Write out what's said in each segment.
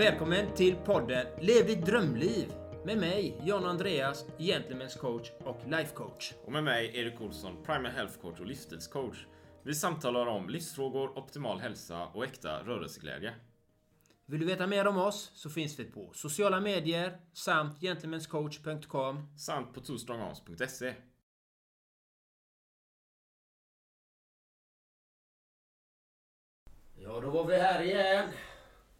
Välkommen till podden Lev ditt drömliv med mig, John Andreas, Gentlemen's coach och life coach. Och med mig, Erik Olsson, Primal Health Coach och livsstilscoach. Vi samtalar om livsfrågor, optimal hälsa och äkta rörelseglädje. Vill du veta mer om oss så finns vi på sociala medier samt gentlemanscoach.com Samt på twostrongarms.se. Ja, då var vi här igen.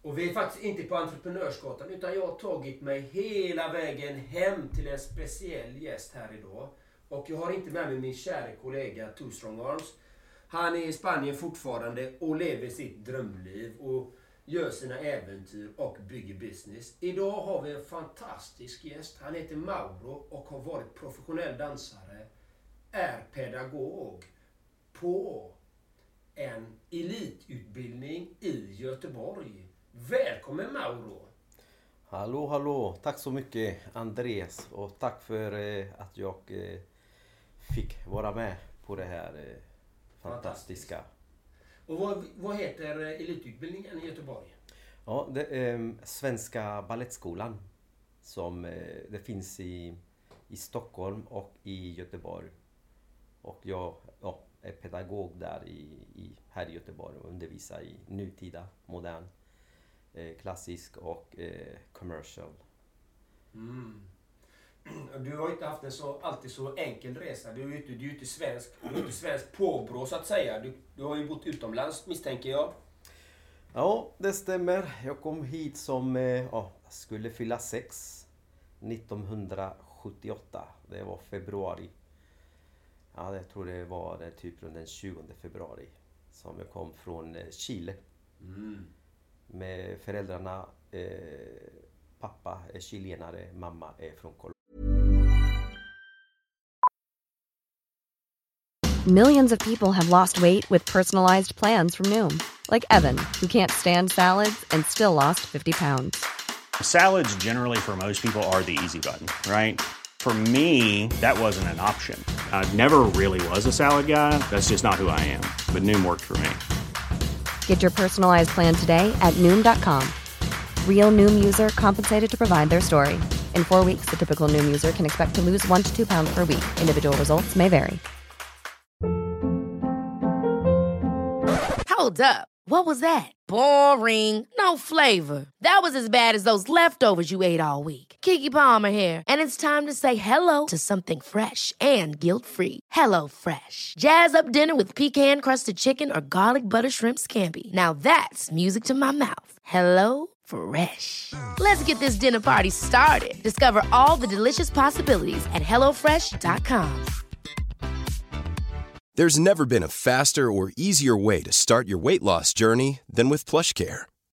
Och vi är faktiskt inte på Entreprenörsgatan utan jag har tagit mig hela vägen hem till en speciell gäst här idag. Och jag har inte med mig min kära kollega Two Strong Arms. Han är i Spanien fortfarande och lever sitt drömliv och gör sina äventyr och bygger business. Idag har vi en fantastisk gäst. Han heter Mauro och har varit professionell dansare, är pedagog på en elitutbildning i Göteborg. Välkommen Mauro! Hallå, hallå! Tack så mycket Andreas och tack för eh, att jag eh, fick vara med på det här eh, fantastiska. Och vad, vad heter elitutbildningen i Göteborg? Ja, det är Svenska Balettskolan som det finns i, i Stockholm och i Göteborg. Och jag ja, är pedagog där i, i, här i Göteborg och undervisar i nutida, modern klassisk och eh, commercial. Mm. Du har inte haft en så, alltid så enkel resa. Du är ju inte, du är inte svensk, du är inte svensk påbrå så att säga. Du, du har ju bott utomlands misstänker jag. Ja, det stämmer. Jag kom hit som, eh, ja, skulle fylla sex 1978. Det var februari. Ja, jag tror det var typ runt den 20 februari. Som jag kom från eh, Chile. Mm med föräldrarna. Eh, pappa är chilenare, mamma är från Colombia. Millions of people have lost weight with personalized plans from Noom. Like Evan, who can't stand salads and still lost 50 pounds. Salads generally for most people are the easy button, right? For me, that wasn't an option. I never really was a salad guy. That's just not who I am. But Noom worked for me. Get your personalized plan today at noom.com. Real noom user compensated to provide their story. In four weeks, the typical noom user can expect to lose one to two pounds per week. Individual results may vary. Hold up. What was that? Boring. No flavor. That was as bad as those leftovers you ate all week. Kiki Palmer here, and it's time to say hello to something fresh and guilt-free. Hello Fresh. Jazz up dinner with pecan-crusted chicken or garlic butter shrimp scampi. Now that's music to my mouth. Hello Fresh. Let's get this dinner party started. Discover all the delicious possibilities at hellofresh.com. There's never been a faster or easier way to start your weight loss journey than with PlushCare.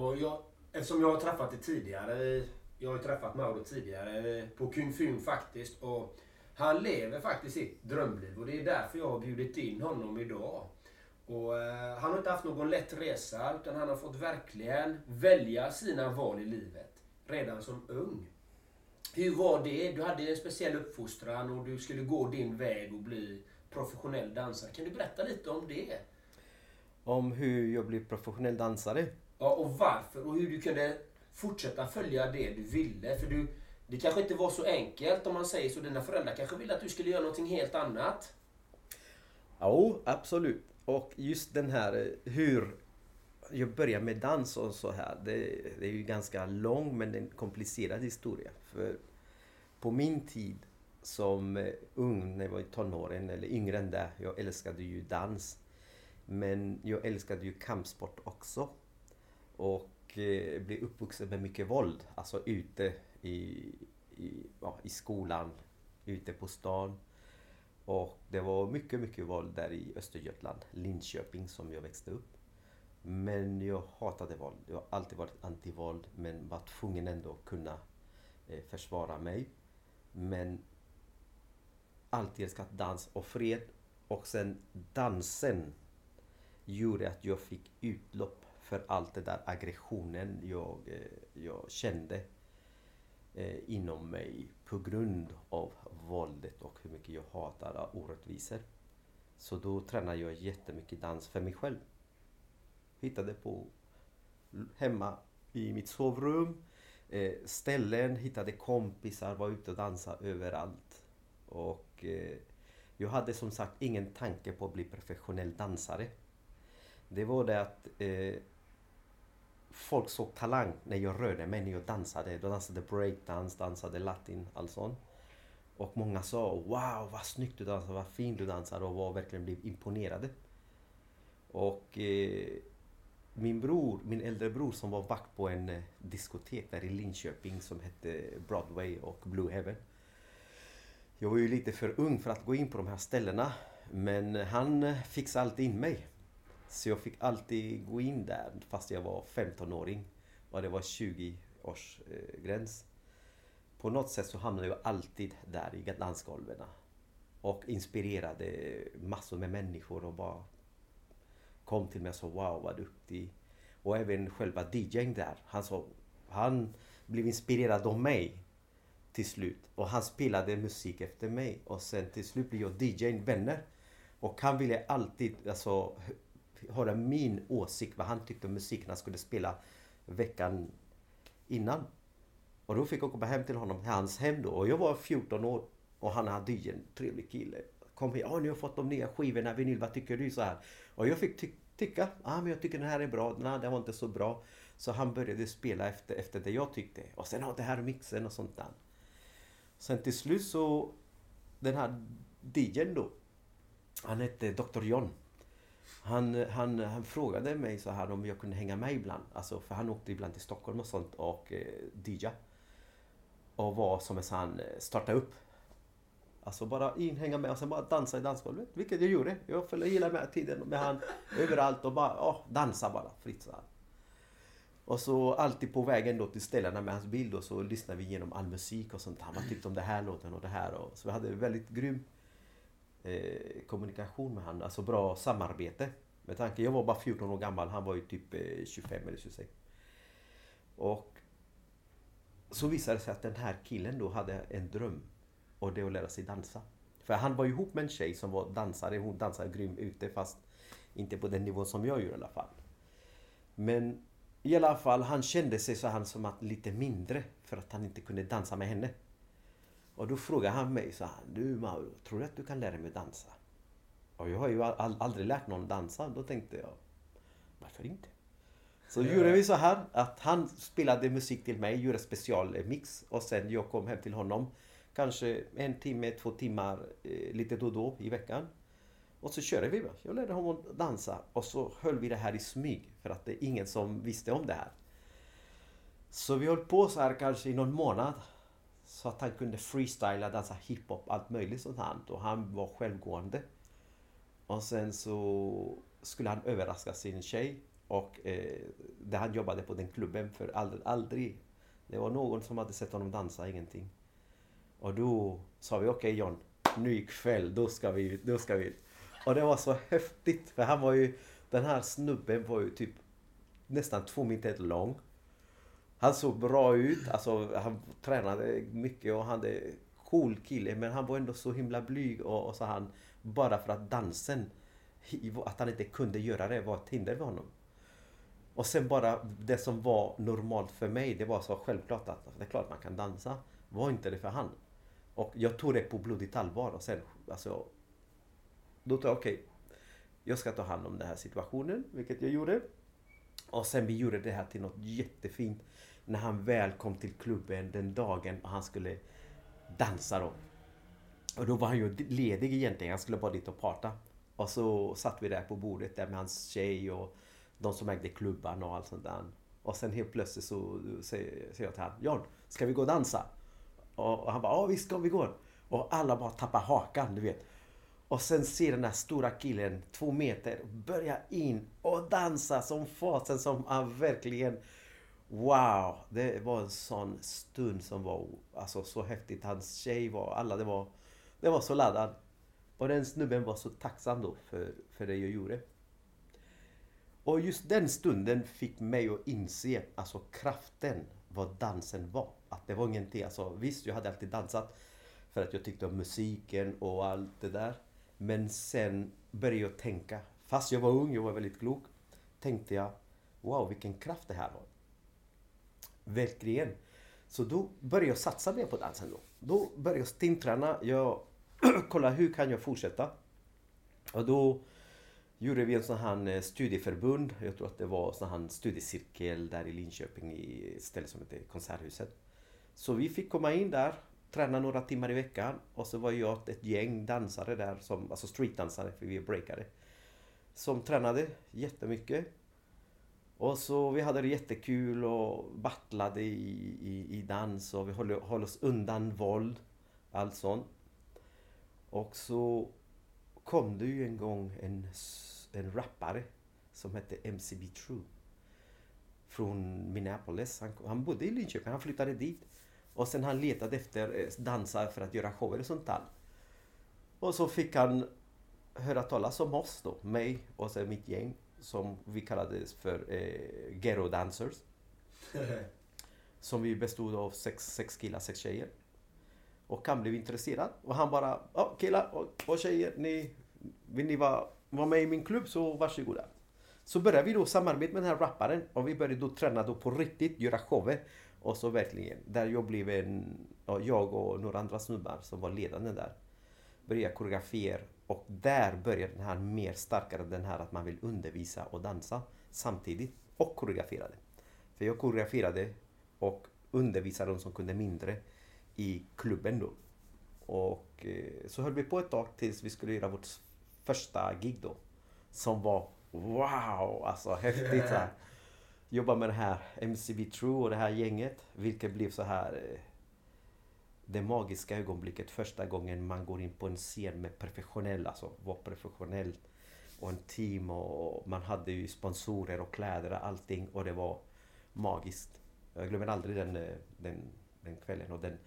Och jag, eftersom jag har träffat dig tidigare, jag har ju träffat Mauro tidigare på Kung Fun faktiskt. Och han lever faktiskt sitt drömliv och det är därför jag har bjudit in honom idag. Och, eh, han har inte haft någon lätt resa utan han har fått verkligen välja sina val i livet redan som ung. Hur var det? Du hade en speciell uppfostran och du skulle gå din väg och bli professionell dansare. Kan du berätta lite om det? Om hur jag blev professionell dansare? Ja, och varför och hur du kunde fortsätta följa det du ville. För du, det kanske inte var så enkelt om man säger så. Dina föräldrar kanske ville att du skulle göra någonting helt annat. Ja, absolut. Och just den här eh, hur jag började med dans och så här. Det, det är ju ganska lång men en komplicerad historia. För på min tid som eh, ung, när jag var i tonåren eller yngre än det. Jag älskade ju dans. Men jag älskade ju kampsport också. Och eh, blev uppvuxen med mycket våld. Alltså ute i, i, ja, i skolan, ute på stan. Och det var mycket, mycket våld där i Östergötland, Linköping som jag växte upp. Men jag hatade våld. Jag har alltid varit antivåld men var tvungen ändå att kunna eh, försvara mig. Men alltid älskat dans och fred. Och sen dansen gjorde att jag fick utlopp för allt det där aggressionen jag, eh, jag kände eh, inom mig på grund av våldet och hur mycket jag hatar orättvisor. Så då tränade jag jättemycket dans för mig själv. Hittade på hemma i mitt sovrum, eh, ställen, hittade kompisar, var ute och dansade överallt. Och jag hade som sagt ingen tanke på att bli professionell dansare. Det var det att folk såg talang när jag rörde mig, när jag dansade. Jag dansade breakdance, dansade latin, allt sånt. Och många sa Wow vad snyggt du dansar, vad fint du dansar och var verkligen blev imponerade. Och eh, min bror, min äldre bror som var vakt på en eh, diskotek där i Linköping som hette Broadway och Blue Heaven. Jag var ju lite för ung för att gå in på de här ställena. Men han fixade alltid in mig. Så jag fick alltid gå in där fast jag var 15-åring. Och det var 20 års eh, gräns. På något sätt så hamnade jag alltid där i dansgolven. Och inspirerade massor med människor och bara kom till mig och sa wow vad duktig. Och även själva DJn där. Han, sa, han blev inspirerad av mig till slut. Och han spelade musik efter mig. Och sen till slut blev jag DJn vänner. Och han ville alltid alltså, höra min åsikt vad han tyckte om musiken han skulle spela veckan innan. Och då fick jag komma hem till honom, till hans hem då. Och jag var 14 år. Och han hade ju en trevlig kille. Kom hit, ja nu har jag fått de nya skivorna, vinyl, vad tycker du? så här. Och jag fick ty tycka, ah, men jag tycker den här är bra, nej den var inte så bra. Så han började spela efter, efter det jag tyckte. Och sen, ja, det här mixen och sånt där. Sen till slut så, den här DJn då. Han hette Dr. John. Han, han, han frågade mig så här om jag kunde hänga med ibland. Alltså, för han åkte ibland till Stockholm och sånt och eh, DJa. Och var som en sån, eh, starta upp. Alltså bara in, hänga med och sen bara dansa i dansgolvet. Vilket jag gjorde. Jag följde med tiden med han överallt och bara oh, dansa bara fritt så här. Och så alltid på vägen då till ställena med hans bild. Och så lyssnade vi igenom all musik och sånt. Han var tyckte om det här låten och det här. Och, så vi hade väldigt grym eh, kommunikation med honom. Alltså bra samarbete. Med tanke, jag var bara 14 år gammal. Han var ju typ eh, 25 eller 26. Och så visade det sig att den här killen då hade en dröm. Och det att lära sig dansa. För han var ihop med en tjej som var dansare. Hon dansade grym ute fast inte på den nivån som jag gör i alla fall. Men i alla fall, han kände sig så han som att lite mindre för att han inte kunde dansa med henne. Och då frågade han mig så här, du Mauro, tror du att du kan lära mig dansa? Och jag har ju aldrig lärt någon dansa. Då tänkte jag, varför inte? Så gjorde vi så här att han spelade musik till mig, gjorde specialmix och sen jag kom hem till honom. Kanske en timme, två timmar eh, lite då och då i veckan. Och så körde vi. Jag lärde honom att dansa och så höll vi det här i smyg för att det är ingen som visste om det här. Så vi höll på så här kanske i någon månad. Så att han kunde freestyla, dansa hiphop, allt möjligt sånt här. Och han var självgående. Och sen så skulle han överraska sin tjej. Och eh, där han jobbade på den klubben för aldrig, aldrig. Det var någon som hade sett honom dansa, ingenting. Och då sa vi okej okay, John, nu ikväll, då ska vi, då ska vi. Och det var så häftigt för han var ju, den här snubben var ju typ nästan två meter lång. Han såg bra ut, alltså han tränade mycket och han hade cool kille men han var ändå så himla blyg och, och så han bara för att dansen, att han inte kunde göra det var ett hinder för honom. Och sen bara det som var normalt för mig, det var så självklart att alltså, det är klart man kan dansa. Var inte det för han. Och jag tog det på blodigt allvar och sen, alltså... Då tog jag, okej. Okay, jag ska ta hand om den här situationen, vilket jag gjorde. Och sen vi gjorde det här till något jättefint. När han väl kom till klubben den dagen och han skulle dansa då. Och då var han ju ledig egentligen. Han skulle bara dit och prata. Och så satt vi där på bordet där med hans tjej och de som ägde klubban och allt sånt där. Och sen helt plötsligt så säger jag till honom, John, ska vi gå och dansa? Och han bara, ja visst ska vi gå. Och alla bara tappar hakan, du vet. Och sen ser den här stora killen, två meter, börja in och dansa som fasen som han verkligen... Wow! Det var en sån stund som var alltså, så häftigt. Hans tjej var, alla, det var, det var så laddad. Och den snubben var så tacksam då för, för det jag gjorde. Och just den stunden fick mig att inse alltså kraften vad dansen var. Att det var ingenting, alltså visst jag hade alltid dansat för att jag tyckte om musiken och allt det där. Men sen började jag tänka, fast jag var ung, jag var väldigt klok, tänkte jag wow vilken kraft det här var. Verkligen. Så då började jag satsa mer på dansen då. Då började jag stimträna. Jag kollade hur kan jag fortsätta? Och då gjorde vi en sån här eh, studieförbund. Jag tror att det var en sån här studiecirkel där i Linköping i ett ställe som heter Konserthuset. Så vi fick komma in där, träna några timmar i veckan och så var jag ett gäng dansare där, som, alltså streetdansare för vi är breakare. Som tränade jättemycket. Och så vi hade det jättekul och battlade i, i, i dans och vi höll, höll oss undan våld. Allt sånt. Och så kom det ju en gång en, en rappare som hette MCB True. Från Minneapolis. Han, han bodde i Linköping, han flyttade dit. Och sen han letade efter eh, dansare för att göra shower och sånt där. Och så fick han höra talas om oss då, mig och sen mitt gäng som vi kallades för eh, Ghetto Dancers. som vi bestod av sex, sex killar, sex tjejer. Och han blev intresserad och han bara, ja killar och, och tjejer, ni, vill ni vara, vara med i min klubb så varsågoda. Så började vi då samarbeta med den här rapparen och vi började då träna då på riktigt, göra shower. Och så verkligen, där jag blev en, jag och några andra snubbar som var ledande där. Började koreografera och där började den här mer starkare, den här att man vill undervisa och dansa samtidigt och koreograferade. För jag koreograferade och undervisade de som kunde mindre i klubben då. Och eh, så höll vi på ett tag tills vi skulle göra vårt första gig då. Som var wow, alltså häftigt. Så här. Jobba med det här MCB True och det här gänget. Vilket blev så här eh, det magiska ögonblicket första gången man går in på en scen med professionell, alltså var professionell och en team och man hade ju sponsorer och kläder och allting och det var magiskt. Jag glömmer aldrig den, eh, den, den kvällen och den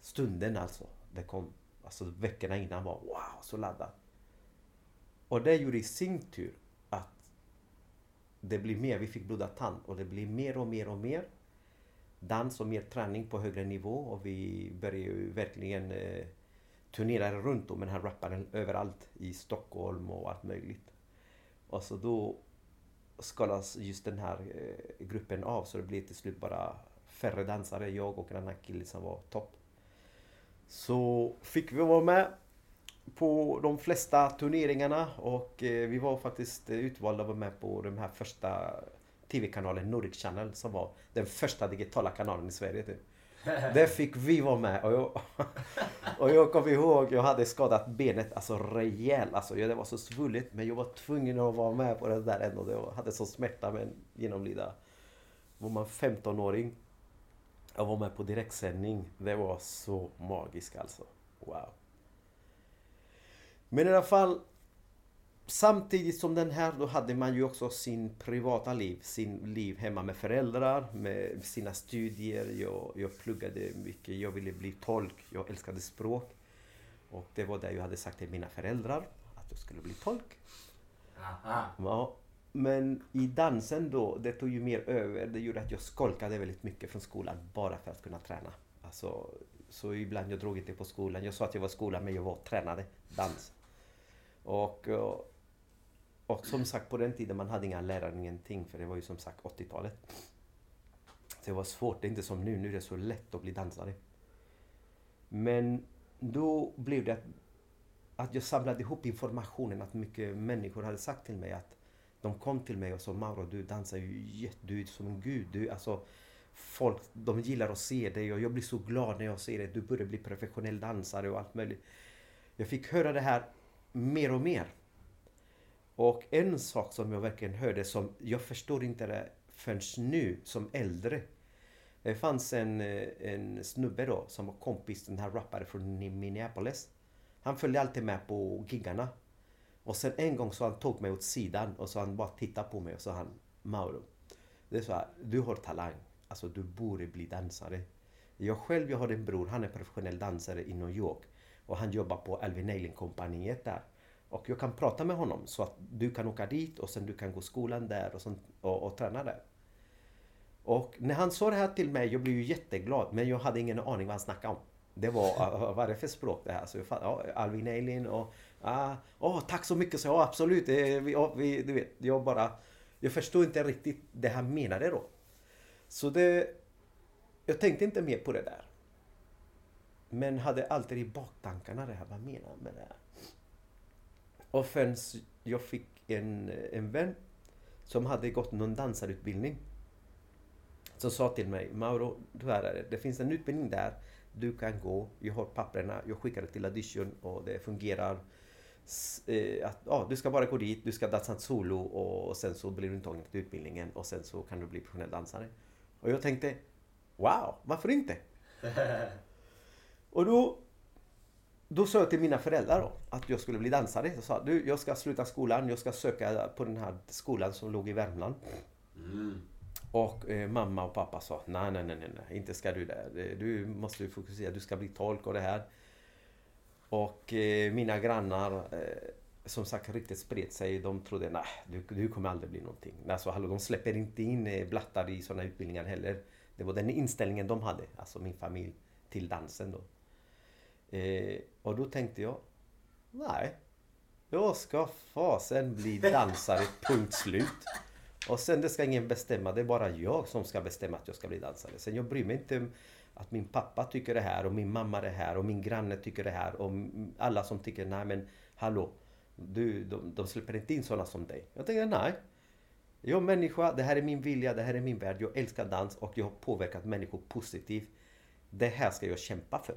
stunden alltså. Det kom, alltså veckorna innan var wow, så laddad. Och det gjorde i sin tur att det blir mer, vi fick blodad tand och det blir mer och mer och mer dans och mer träning på högre nivå och vi började ju verkligen eh, turnera runt med den här rapparen överallt i Stockholm och allt möjligt. Och så då skalas just den här eh, gruppen av så det blev till slut bara färre dansare, jag och en annan kille som var topp. Så fick vi vara med på de flesta turneringarna och eh, vi var faktiskt utvalda att vara med på de här första TV-kanalen Nordic Channel som var den första digitala kanalen i Sverige. Typ. Där fick vi vara med och jag, och jag kommer ihåg, jag hade skadat benet alltså rejält. Alltså, det var så svulligt men jag var tvungen att vara med på det där ändå. Jag hade så smärta med genomlida. Var man 15-åring och var med på direktsändning. Det var så magiskt alltså. Wow. Men i alla fall Samtidigt som den här, då hade man ju också sin privata liv, sin liv hemma med föräldrar, med sina studier. Jag, jag pluggade mycket, jag ville bli tolk, jag älskade språk. Och det var det jag hade sagt till mina föräldrar, att jag skulle bli tolk. Aha. Ja, men i dansen då, det tog ju mer över. Det gjorde att jag skolkade väldigt mycket från skolan bara för att kunna träna. Alltså, så ibland jag drog inte på skolan. Jag sa att jag var skolan men jag var tränade dans. Och, och och som sagt på den tiden man hade inga lärare, ingenting. För det var ju som sagt 80-talet. Det var svårt, det är inte som nu. Nu är det så lätt att bli dansare. Men då blev det att, att jag samlade ihop informationen. Att mycket människor hade sagt till mig att de kom till mig och sa Mauro du dansar ju jätte, du är som en gud. Du, alltså, folk de gillar att se dig och jag blir så glad när jag ser dig. Du börjar bli professionell dansare och allt möjligt. Jag fick höra det här mer och mer. Och en sak som jag verkligen hörde som jag förstår inte det förrän nu som äldre. Det fanns en, eh, en snubbe då som var kompis den här rapparen från Minneapolis. Han följde alltid med på giggarna. Och sen en gång så han tog mig åt sidan och så han bara tittade på mig och så han Mauro. Det är så här, du har talang. Alltså du borde bli dansare. Jag själv, jag har en bror, han är professionell dansare i New York. Och han jobbar på Alvin Nailing kompaniet där. Och jag kan prata med honom så att du kan åka dit och sen du kan gå skolan där och, sånt, och, och träna där. Och när han sa det här till mig, jag blev ju jätteglad. Men jag hade ingen aning vad han snackade om. Det var, vad är det för språk det här? Så jag fatt, ja, Alvin Eilin och... Ah, oh, tack så mycket, så ja absolut. Det, vi, ja, vi, du vet, jag bara... Jag förstod inte riktigt det han menade då. Så det... Jag tänkte inte mer på det där. Men hade alltid i baktankarna det här, vad menar han med det här? Och förrän jag fick en, en vän som hade gått någon dansarutbildning. Som sa till mig, Mauro, du är det. det finns en utbildning där du kan gå. Jag har papperna, jag skickar det till audition och det fungerar. Eh, att, ja, du ska bara gå dit, du ska dansa solo och sen så blir du intagen till utbildningen och sen så kan du bli professionell dansare. Och jag tänkte, wow, varför inte? och då, då sa jag till mina föräldrar då, att jag skulle bli dansare. Jag sa, du, jag ska sluta skolan, jag ska söka på den här skolan som låg i Värmland. Mm. Och eh, mamma och pappa sa nej, nej, nej, nej, inte ska du det. Du måste fokusera, du ska bli tolk och det här. Och eh, mina grannar, eh, som sagt riktigt spred sig. De trodde nej, du, du kommer aldrig bli någonting. Alltså, hallå, de släpper inte in eh, blattar i sådana utbildningar heller. Det var den inställningen de hade, alltså min familj, till dansen då. Och då tänkte jag, nej, jag ska fasen bli dansare, punkt slut. Och sen det ska ingen bestämma, det är bara jag som ska bestämma att jag ska bli dansare. Sen jag bryr mig inte om att min pappa tycker det här och min mamma det här och min granne tycker det här och alla som tycker nej men hallå, du, de, de släpper inte in sådana som dig. Jag tänker nej. Jag är människa, det här är min vilja, det här är min värld. Jag älskar dans och jag har påverkat människor positivt. Det här ska jag kämpa för.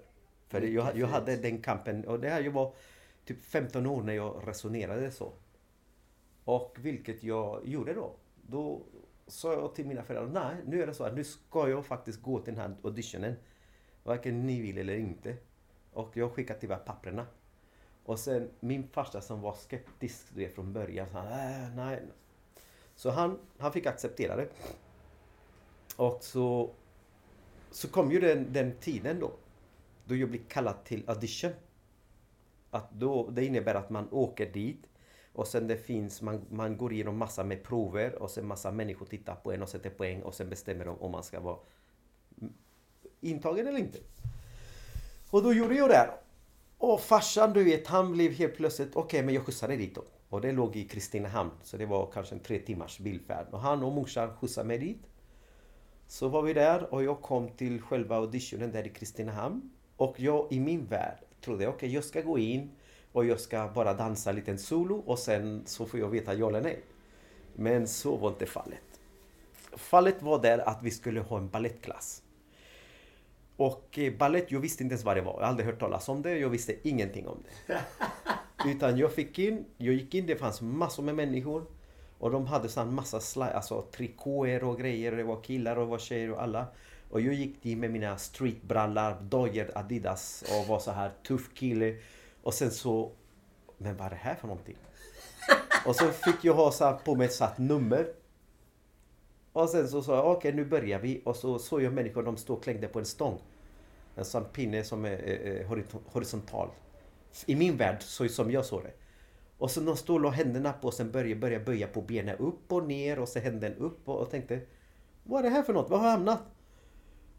För jag, jag hade den kampen och det här jag var typ 15 år när jag resonerade så. Och vilket jag gjorde då. Då sa jag till mina föräldrar, nej nu är det så att nu ska jag faktiskt gå till den här auditionen. Varken ni vill eller inte. Och jag skickade tyvärr papperna. Och sen min farsa som var skeptisk det från början, sa nej, nej. Så han, han fick acceptera det. Och så, så kom ju den, den tiden då. Då jag blir kallad till audition. Att då, det innebär att man åker dit och sen det finns, man, man går igenom massa med prover och sen massa människor tittar på en och sätter poäng och sen bestämmer de om man ska vara intagen eller inte. Och då gjorde jag det. Och farsan du vet, han blev helt plötsligt, okej okay, men jag skjutsade dit då. Och det låg i Kristinehamn, så det var kanske en tre timmars bilfärd. Och han och morsan skjutsade mig dit. Så var vi där och jag kom till själva auditionen där i Kristinehamn. Och jag i min värld trodde, okej okay, jag ska gå in och jag ska bara dansa en liten solo och sen så får jag veta ja eller nej. Men så var inte fallet. Fallet var där att vi skulle ha en ballettklass. Och eh, ballett, jag visste inte ens vad det var. Jag hade aldrig hört talas om det. Jag visste ingenting om det. Utan jag fick in, jag gick in, det fanns massor med människor. Och de hade sån massa slide, alltså trikåer och grejer. Det var killar och det var tjejer och alla. Och jag gick in med mina streetbrallor, dojor, Adidas och var så här tuff kille. Och sen så... Men vad är det här för någonting? Och så fick jag ha så på mig ett satt nummer. Och sen så sa jag okej okay, nu börjar vi. Och så såg jag människor de stod och klängde på en stång. En sån pinne som är eh, horisontal. I min värld, så som jag såg det. Och så de stod och la händerna på och sen började, började böja på benen upp och ner och så händerna upp och, och tänkte Vad är det här för något? Var har jag hamnat?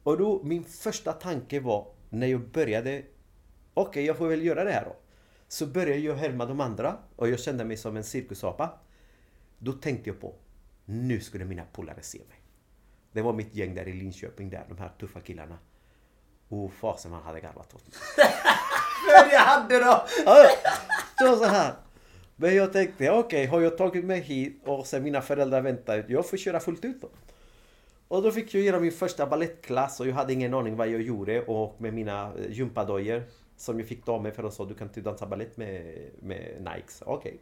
Och då min första tanke var när jag började Okej, okay, jag får väl göra det här då. Så började jag härma de andra och jag kände mig som en cirkusapa. Då tänkte jag på, nu skulle mina polare se mig. Det var mitt gäng där i Linköping där, de här tuffa killarna. Oh fasen man hade garvat åt mig. Men jag hade då! så, så här. Men jag tänkte, okej, okay, har jag tagit mig hit och sen mina föräldrar väntar jag får köra fullt ut då. Och då fick jag göra min första ballettklass och jag hade ingen aning vad jag gjorde och med mina eh, gympadojor som jag fick av mig för de sa du kan inte dansa balett med, med Nikes. Okej.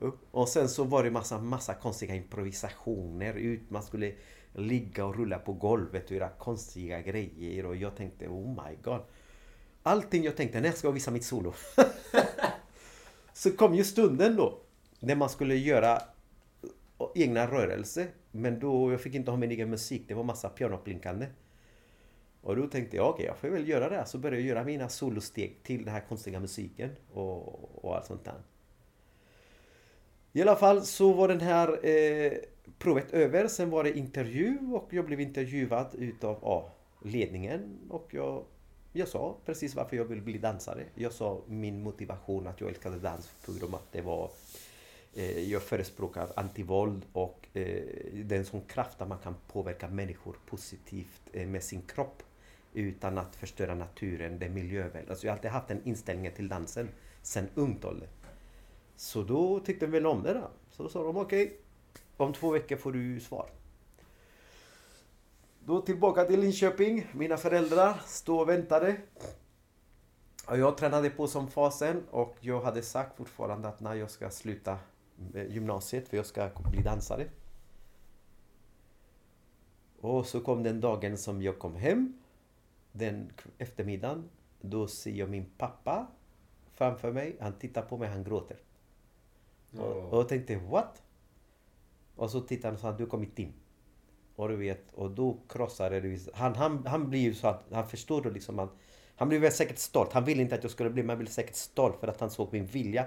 Okay. Och sen så var det massa, massa konstiga improvisationer ut. Man skulle ligga och rulla på golvet och göra konstiga grejer och jag tänkte oh my god. allting jag tänkte, när ska jag visa mitt solo? så kom ju stunden då. När man skulle göra egna rörelser. Men då, jag fick inte ha min egen musik. Det var massa pianoplinkande. Och då tänkte jag, okej, okay, jag får väl göra det. Så började jag göra mina solosteg till den här konstiga musiken och, och allt sånt där. I alla fall så var den här eh, provet över. Sen var det intervju och jag blev intervjuad utav ja, ledningen. Och jag, jag sa precis varför jag ville bli dansare. Jag sa min motivation att jag älskade dans på grund av att det var eh, Eh, jag förespråkar antivåld och eh, det sån kraft att man kan påverka människor positivt eh, med sin kropp utan att förstöra naturen, det miljövänliga. Alltså jag har alltid haft den inställningen till dansen sen ungt ålder. Så då tyckte de väl om det då. Så då sa de okej, okay, om två veckor får du svar. Då tillbaka till Linköping. Mina föräldrar stod och väntade. Och jag tränade på som fasen och jag hade sagt fortfarande att när jag ska sluta gymnasiet för jag ska bli dansare. Och så kom den dagen som jag kom hem. Den eftermiddagen. Då ser jag min pappa framför mig. Han tittar på mig, han gråter. Oh. Och, jag tänkte, what? Och så tittar han och sa, du har kommit in. Och du vet, och då krossade det. Han, han, han blir ju så att han förstår då liksom att han blev säkert stolt. Han ville inte att jag skulle bli, men han blev säkert stolt för att han såg min vilja.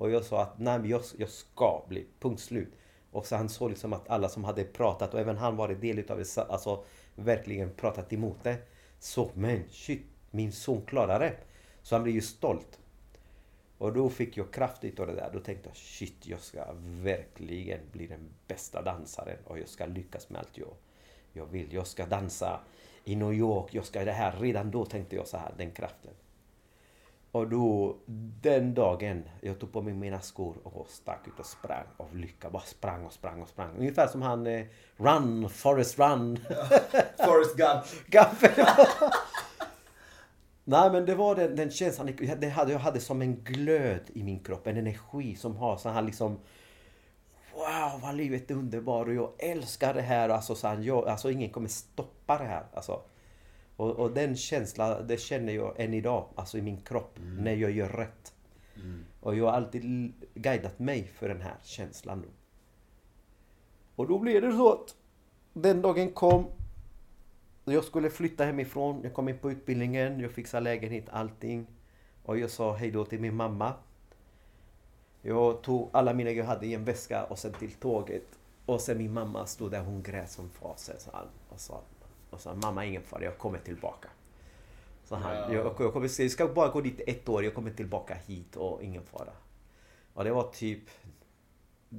Och jag sa att nej, jag, jag ska bli, punkt slut. Och så han såg liksom att alla som hade pratat och även han varit del utav det, alltså verkligen pratat emot det. Så men shit, min son klarar det. Så han blev ju stolt. Och då fick jag kraft utav det där. Då tänkte jag shit, jag ska verkligen bli den bästa dansaren och jag ska lyckas med allt jag, jag vill. Jag ska dansa i New York, jag ska det här. Redan då tänkte jag så här, den kraften. Och då, den dagen, jag tog på mig mina skor och stack ut och sprang av lycka. Bara sprang och sprang och sprang. Ungefär som han eh, Run, Forest Run. Forrest Gump. Gump. Nej men det var den, den känslan, det hade, jag hade som en glöd i min kropp, en energi som har så här liksom Wow vad livet är underbart och jag älskar det här. Alltså, så här, jag, alltså ingen kommer stoppa det här. Alltså. Och, och, den känslan, det känner jag än idag, alltså i min kropp, mm. när jag gör rätt. Mm. Och jag har alltid guidat mig för den här känslan. Då. Och då blev det så att den dagen kom. Jag skulle flytta hemifrån, jag kom in på utbildningen, jag fixade lägenhet, allting. Och jag sa hej då till min mamma. Jag tog alla mina jag hade i en väska och sen till tåget. Och sen min mamma stod där, hon grät som fasen. Och sa och sa mamma ingen fara, jag kommer tillbaka. Så han, ja. jag, jag, kommer, jag ska bara gå dit ett år, jag kommer tillbaka hit och ingen fara. Och det var typ...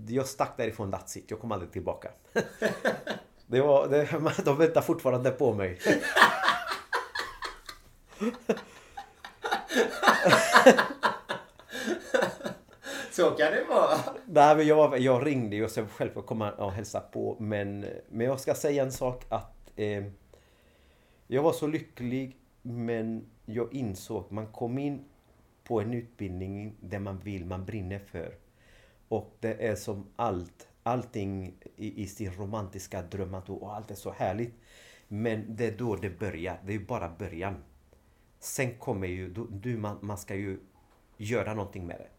Jag stack därifrån that's it, jag kom aldrig tillbaka. det var, det, de väntar fortfarande på mig. Så kan det vara. Nej, men jag, jag ringde ju och så själv för att komma och hälsa på. Men, men jag ska säga en sak att eh, jag var så lycklig men jag insåg man kom in på en utbildning där man vill, man brinner för. Och det är som allt, allting i, i sin romantiska dröm och allt är så härligt. Men det är då det börjar, det är bara början. Sen kommer ju, du, man, man ska ju göra någonting med det.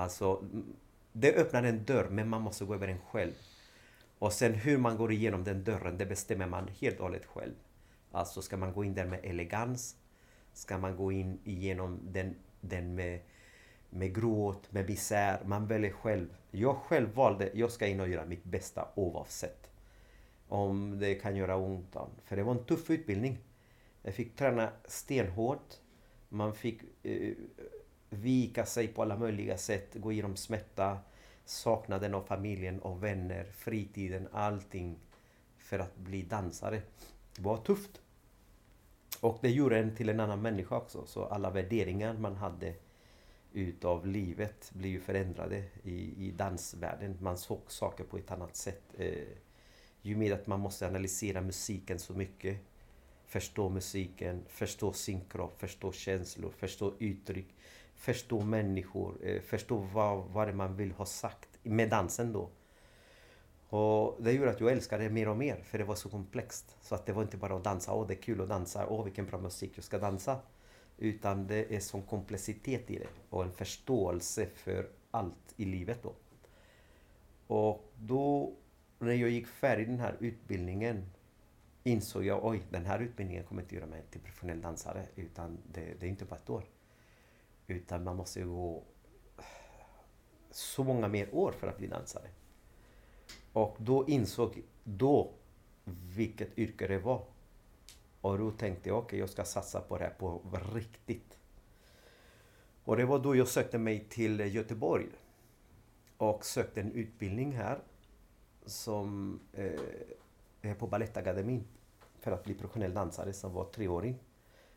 Alltså, det öppnar en dörr men man måste gå över den själv. Och sen hur man går igenom den dörren, det bestämmer man helt och hållet själv. Alltså ska man gå in där med elegans? Ska man gå in igenom den, den med, med gråt, med misär? Man väljer själv. Jag själv valde, jag ska in och göra mitt bästa oavsett. Om det kan göra ont. För det var en tuff utbildning. Jag fick träna stenhårt. Man fick eh, vika sig på alla möjliga sätt, gå igenom smärta, saknaden av familjen och vänner, fritiden, allting för att bli dansare. Det var tufft. Och det gjorde en till en annan människa också. Så alla värderingar man hade utav livet blev ju förändrade i, i dansvärlden. Man såg saker på ett annat sätt. Eh, ju mer att man måste analysera musiken så mycket. Förstå musiken, förstå sin kropp, förstå känslor, förstå uttryck. Förstå människor, eh, förstå vad, vad det man vill ha sagt med dansen då. Och det gjorde att jag älskade det mer och mer för det var så komplext. Så att det var inte bara att dansa, åh det är kul att dansa, åh vilken bra musik, jag ska dansa. Utan det är sån komplexitet i det och en förståelse för allt i livet då. Och då när jag gick färdigt den här utbildningen insåg jag oj, den här utbildningen kommer inte göra mig till professionell dansare. Utan det, det är inte bara ett år. Utan man måste gå så många mer år för att bli dansare. Och då insåg då vilket yrke det var. Och då tänkte jag okej, okay, jag ska satsa på det här på riktigt. Och det var då jag sökte mig till Göteborg. Och sökte en utbildning här. Som eh, är på Balettakademin. För att bli professionell dansare som var treåring.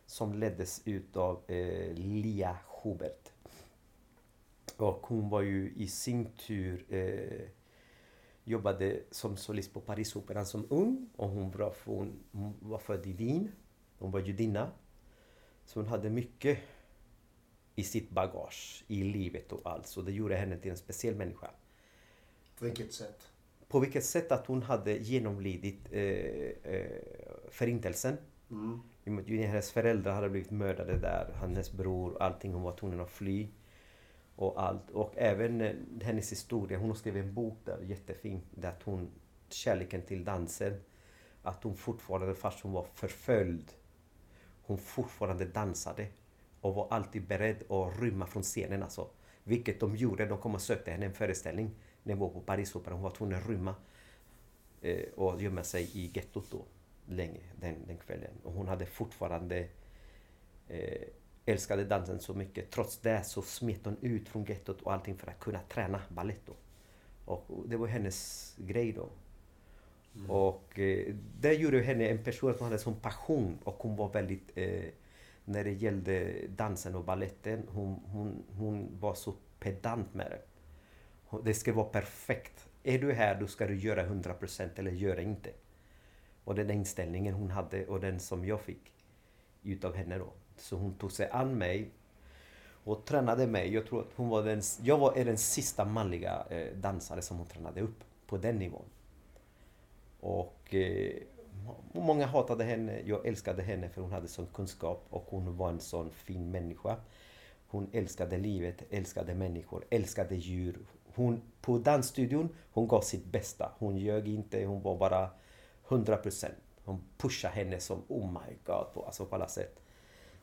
Som leddes utav eh, Lia Schubert. Och hon var ju i sin tur eh, jobbade som solist på Parisoperan som ung. Och hon var, hon, hon var född i Wien. Hon var judinna. Så hon hade mycket i sitt bagage, i livet och allt. Så det gjorde henne till en speciell människa. På vilket sätt? På vilket sätt att hon hade genomlidit eh, eh, Förintelsen. Mm. Hennes föräldrar hade blivit mördade där. Hennes bror, allting. Hon var tvungen att fly och allt. Och även eh, hennes historia. Hon har skrivit en bok där, jättefin. Där att hon, kärleken till dansen. Att hon fortfarande, fast hon var förföljd, hon fortfarande dansade. Och var alltid beredd att rymma från scenen alltså. Vilket de gjorde. De kom och sökte henne en föreställning. När hon var på Parisoperan. Hon var tvungen att rymma. Eh, och gömma sig i gettot då. Länge den, den kvällen. Och hon hade fortfarande eh, älskade dansen så mycket. Trots det så smet hon ut från gettot och allting för att kunna träna balett då. Och det var hennes grej då. Mm. Och eh, det gjorde henne en person som hade sån passion och hon var väldigt eh, när det gällde dansen och balletten. Hon, hon, hon var så pedant med det. Det ska vara perfekt. Är du här då ska du göra 100% eller göra inte. Och den inställningen hon hade och den som jag fick utav henne då. Så hon tog sig an mig och tränade mig. Jag tror att hon var den, jag var den sista manliga eh, dansare som hon tränade upp på den nivån. Och eh, många hatade henne. Jag älskade henne för hon hade sån kunskap och hon var en sån fin människa. Hon älskade livet, älskade människor, älskade djur. Hon, på dansstudion, hon gav sitt bästa. Hon ljög inte, hon var bara 100%. Hon pushade henne som oh my god på, alltså på alla sätt.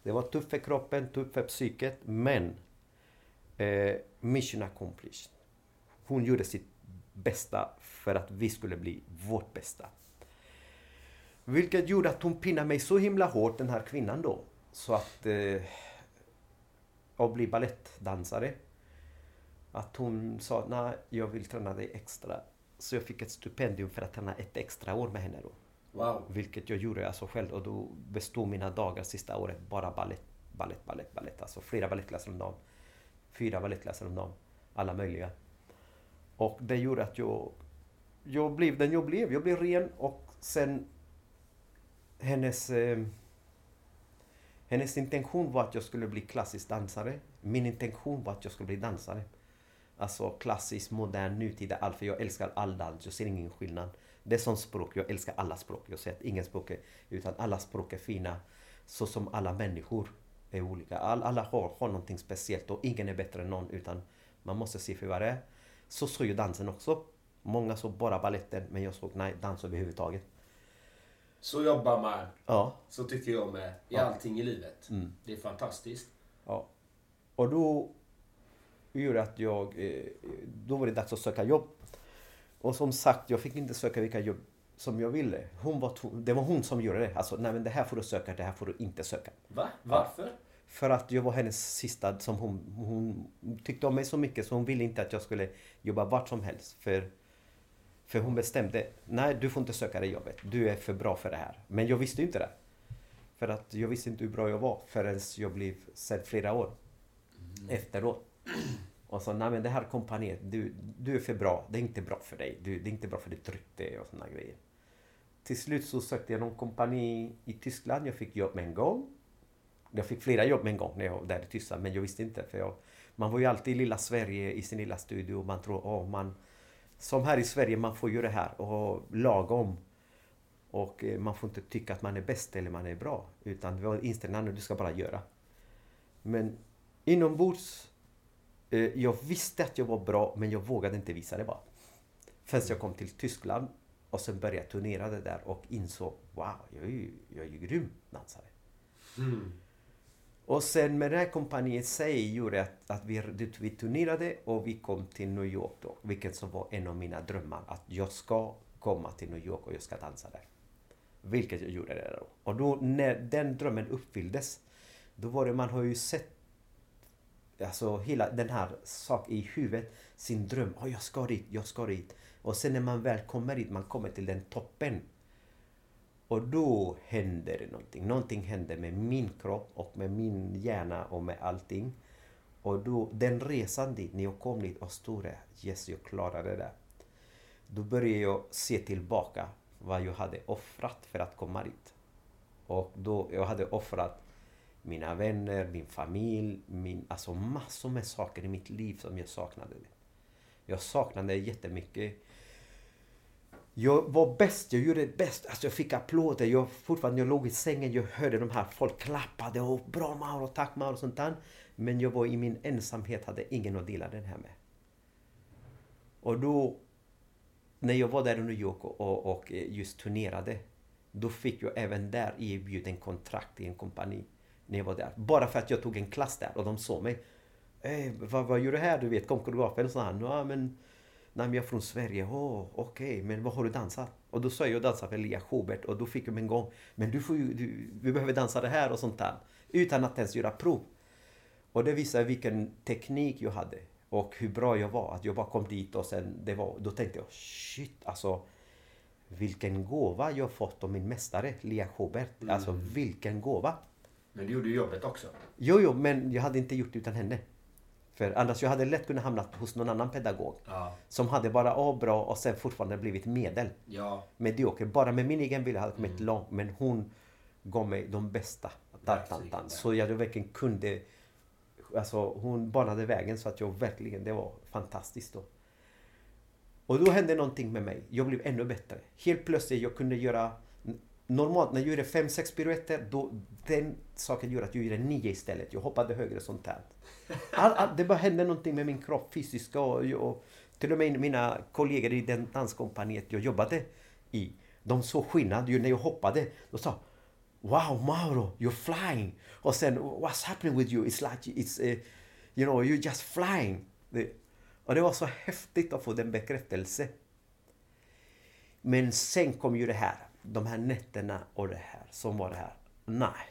Det var tufft för kroppen, tufft för psyket, men eh, mission accomplished. Hon gjorde sitt bästa för att vi skulle bli vårt bästa. Vilket gjorde att hon pinnade mig så himla hårt, den här kvinnan då. Så att... Eh, att bli balettdansare. Att hon sa, nej, jag vill träna dig extra. Så jag fick ett stipendium för att träna ett extra år med henne då. Wow. Vilket jag gjorde alltså själv och då bestod mina dagar sista året bara ballett, ballett, ballett, ballett. Alltså flera balettklasser om dagen. Fyra balettklasser om dagen. Alla möjliga. Och det gjorde att jag, jag blev den jag blev. Jag blev ren och sen hennes eh, hennes intention var att jag skulle bli klassisk dansare. Min intention var att jag skulle bli dansare. Alltså klassisk, modern, nutida, allt. För jag älskar all dans. Jag ser ingen skillnad. Det är som språk. Jag älskar alla språk. Jag säger att inget språk är... Utan alla språk är fina. Så som alla människor är olika. All, alla har, har någonting speciellt och ingen är bättre än någon. Utan man måste se för vad det är. Så såg ju dansen också. Många såg bara balletten men jag såg nej, dans överhuvudtaget. Så jobbar man. Ja. Så tycker jag med. I ja. allting i livet. Mm. Det är fantastiskt. Ja. Och då gjorde att jag... Eh, då var det dags att söka jobb. Och som sagt, jag fick inte söka vilka jobb som jag ville. Hon var det var hon som gjorde det. Alltså, nej men det här får du söka, det här får du inte söka. Va? Varför? Ja. För att jag var hennes sista som hon, hon tyckte om mig så mycket så hon ville inte att jag skulle jobba vart som helst. För, för hon bestämde, nej du får inte söka det jobbet. Du är för bra för det här. Men jag visste inte det. För att jag visste inte hur bra jag var förrän jag blev sen flera år mm. efteråt. Och så, nej men det här kompaniet, du, du är för bra. Det är inte bra för dig. Du, det är inte bra för ditt rykte och sådana grejer. Till slut så sökte jag någon kompani i Tyskland. Jag fick jobb med en gång. Jag fick flera jobb med en gång när jag var där i Tyskland. Men jag visste inte. För jag, man var ju alltid i lilla Sverige i sin lilla studio. Man tror, åh man... Som här i Sverige, man får ju det här och lagom. Och eh, man får inte tycka att man är bäst eller man är bra. Utan vi har inställningen att du ska bara göra. Men inombords, jag visste att jag var bra men jag vågade inte visa det bara. Förrän jag kom till Tyskland och sen började jag turnera det där och insåg wow, jag är ju, jag är ju grym dansare. Och sen med det här kompaniet sig gjorde att, att vi, vi turnerade och vi kom till New York då. Vilket som var en av mina drömmar. Att jag ska komma till New York och jag ska dansa där. Vilket jag gjorde det då. Och då när den drömmen uppfylldes. Då var det, man har ju sett Alltså hela den här sak i huvudet. Sin dröm. Oh, jag ska dit, jag ska dit. Och sen när man väl kommer dit, man kommer till den toppen. Och då händer det någonting. Någonting händer med min kropp och med min hjärna och med allting. Och då, den resan dit, när jag kom dit och stod där, yes jag klarade det. Då började jag se tillbaka vad jag hade offrat för att komma dit. Och då, jag hade offrat mina vänner, min familj, min, alltså massor med saker i mitt liv som jag saknade. Jag saknade jättemycket. Jag var bäst, jag gjorde det bäst. Alltså jag fick applåder. Jag, fortfarande jag låg i sängen, jag hörde de här, folk klappade och bra Mauro, tack Mauro och sånt där. Men jag var i min ensamhet, hade ingen att dela den här med. Och då, när jag var där i New York och, och, just turnerade, då fick jag även där erbjuden kontrakt i en kompani. När jag var där. Bara för att jag tog en klass där och de såg mig. Hey, vad, vad gör du här? Du vet, kom koreografen och han. Ja, men, nej, men jag är från Sverige. Oh, Okej, okay. men vad har du dansat? Och då sa jag, jag dansar för Lia Schubert och då fick jag en gång. Men du får ju, du, vi behöver dansa det här och sånt där. Utan att ens göra prov. Och det visar vilken teknik jag hade. Och hur bra jag var. Att jag bara kom dit och sen det var, då tänkte jag shit alltså. Vilken gåva jag fått av min mästare Lia Schubert. Mm. Alltså vilken gåva. Men du gjorde jobbet också. Jo, jo, men jag hade inte gjort det utan henne. För annars jag hade lätt kunnat hamna hos någon annan pedagog. Ja. Som hade bara A bra och sen fortfarande blivit medel. Ja. Medioker. Bara med min egen vilja hade jag kommit långt. Men hon gav mig de bästa. Tantan. Så jag verkligen kunde... Alltså hon banade vägen så att jag verkligen... Det var fantastiskt då. Och då hände någonting med mig. Jag blev ännu bättre. Helt plötsligt jag kunde göra... Normalt när jag gjorde 5-6 piruetter, då den saken gjorde att jag gjorde nio istället. Jag hoppade högre sånt här. All, all, det bara hände någonting med min kropp, fysiska och, och till och med mina kollegor i den danskompaniet jag jobbade i. De såg skillnad ju när jag hoppade. De sa Wow Mauro, you're flying! Och sen What's happening with you? It's like it's, uh, you know, you're just flying. Det, och det var så häftigt att få den bekräftelsen. Men sen kom ju det här. De här nätterna och det här som var det här. Nej.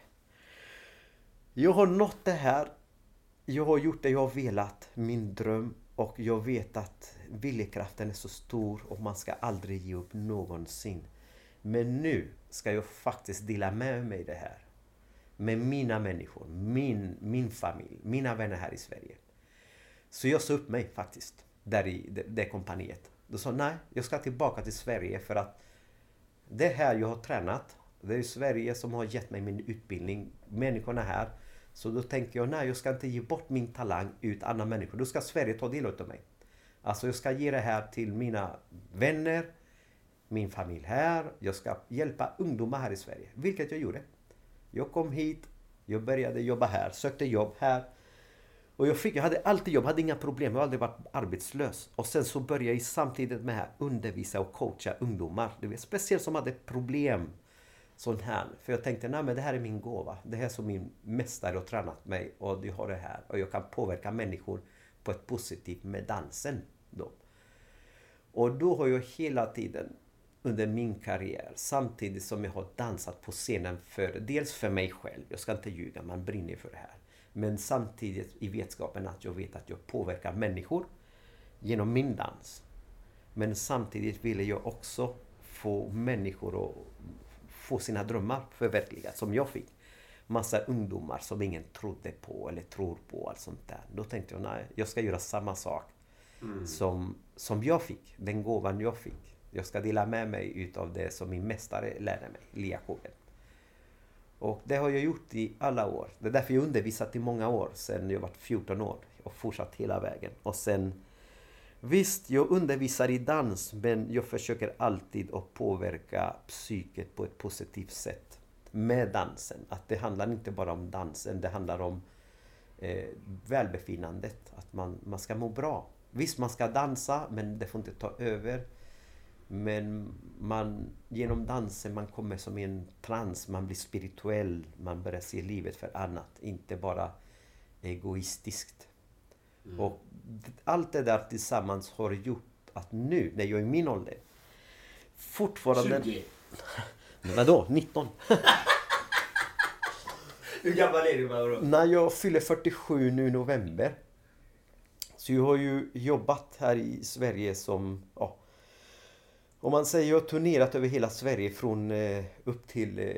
Jag har nått det här. Jag har gjort det jag har velat. Min dröm. Och jag vet att viljekraften är så stor och man ska aldrig ge upp någonsin. Men nu ska jag faktiskt dela med mig det här. Med mina människor, min, min familj, mina vänner här i Sverige. Så jag sa upp mig faktiskt, där i det, det kompaniet. Då sa nej, jag ska tillbaka till Sverige för att det är här jag har tränat. Det är Sverige som har gett mig min utbildning. Människorna här. Så då tänker jag, nej jag ska inte ge bort min talang ut andra människor. Då ska Sverige ta del av mig. Alltså jag ska ge det här till mina vänner, min familj här. Jag ska hjälpa ungdomar här i Sverige. Vilket jag gjorde. Jag kom hit, jag började jobba här, sökte jobb här. Och jag, fick, jag hade alltid jobb, hade inga problem, jag har aldrig varit arbetslös. Och sen så började jag samtidigt med att undervisa och coacha ungdomar. Du vet, speciellt som hade problem. Sån här. För jag tänkte, nej men det här är min gåva. Det här är som min mästare har tränat mig och du har det här. Och jag kan påverka människor på ett positivt med dansen. Då. Och då har jag hela tiden under min karriär, samtidigt som jag har dansat på scenen för, dels för mig själv, jag ska inte ljuga, man brinner för det här. Men samtidigt i vetskapen att jag vet att jag påverkar människor genom min dans. Men samtidigt ville jag också få människor att få sina drömmar förverkligade, som jag fick. Massa ungdomar som ingen trodde på eller tror på. Allt sånt där. Då tänkte jag, nej, jag ska göra samma sak som, som jag fick. Den gåvan jag fick. Jag ska dela med mig utav det som min mästare lärde mig, Lia Koven. Och det har jag gjort i alla år. Det är därför jag undervisat i många år, sedan jag var 14 år. Och fortsatt hela vägen. Och sen... Visst, jag undervisar i dans, men jag försöker alltid att påverka psyket på ett positivt sätt. Med dansen. Att det handlar inte bara om dansen, det handlar om eh, välbefinnandet. Att man, man ska må bra. Visst, man ska dansa men det får inte ta över. Men man, genom dansen man kommer som i en trans, man blir spirituell, man börjar se livet för annat, inte bara egoistiskt. Och d- allt det där tillsammans har gjort att nu, när jag är i min ålder, fortfarande... 20. Vadå? 19? Hur gammal är du Mauro? När jag fyller 47 nu i november. Så jag har ju jobbat här i Sverige som, ja, om man säger jag har turnerat över hela Sverige från eh, upp till eh,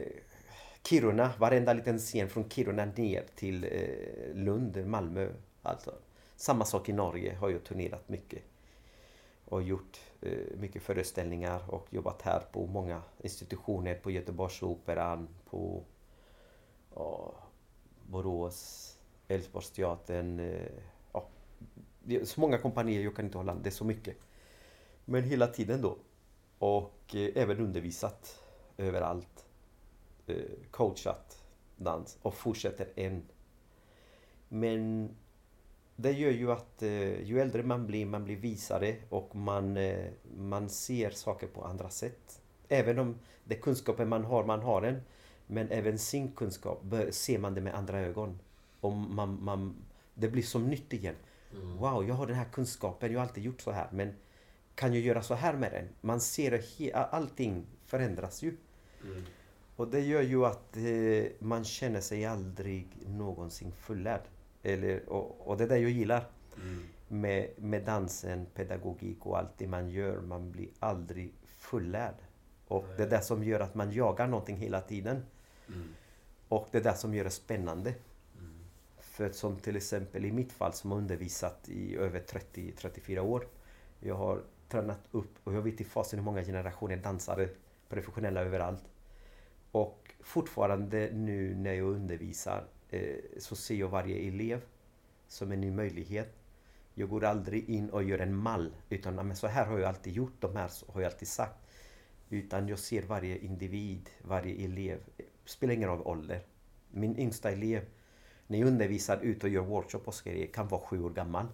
Kiruna, varenda liten scen från Kiruna ner till eh, Lund, Malmö. Alltså. Samma sak i Norge har jag turnerat mycket. Och gjort eh, mycket föreställningar och jobbat här på många institutioner, på Göteborgsoperan, på ja, Borås, Älvsborgsteatern. Eh, ja, det är så många kompanier, jag kan inte hålla det är så mycket. Men hela tiden då. Och eh, även undervisat överallt. Eh, coachat dans och fortsätter än. Men det gör ju att eh, ju äldre man blir, man blir visare och man, man ser saker på andra sätt. Även om det kunskapen man har, man har den. Men även sin kunskap ser man det med andra ögon. Och man, man, det blir som nytt igen. Wow, jag har den här kunskapen, jag har alltid gjort så här. Men kan jag göra så här med den? Man ser he- allting förändras ju. Och det gör ju att eh, man känner sig aldrig någonsin fullärd. Eller, och, och det är det jag gillar. Med, med dansen, pedagogik och allt det man gör. Man blir aldrig fullärd. Och det är det som gör att man jagar någonting hela tiden. Och det är det som gör det spännande. För som till exempel i mitt fall som har undervisat i över 30-34 år. Jag har tränat upp och jag vet i fasen hur många generationer dansare, professionella överallt. Och fortfarande nu när jag undervisar eh, så ser jag varje elev som en ny möjlighet. Jag går aldrig in och gör en mall utan men så här har jag alltid gjort, de här har jag alltid sagt. Utan jag ser varje individ, varje elev. Spelar ingen roll ålder. Min yngsta elev, när jag undervisar ut och gör workshop och grejer, kan vara sju år gammal.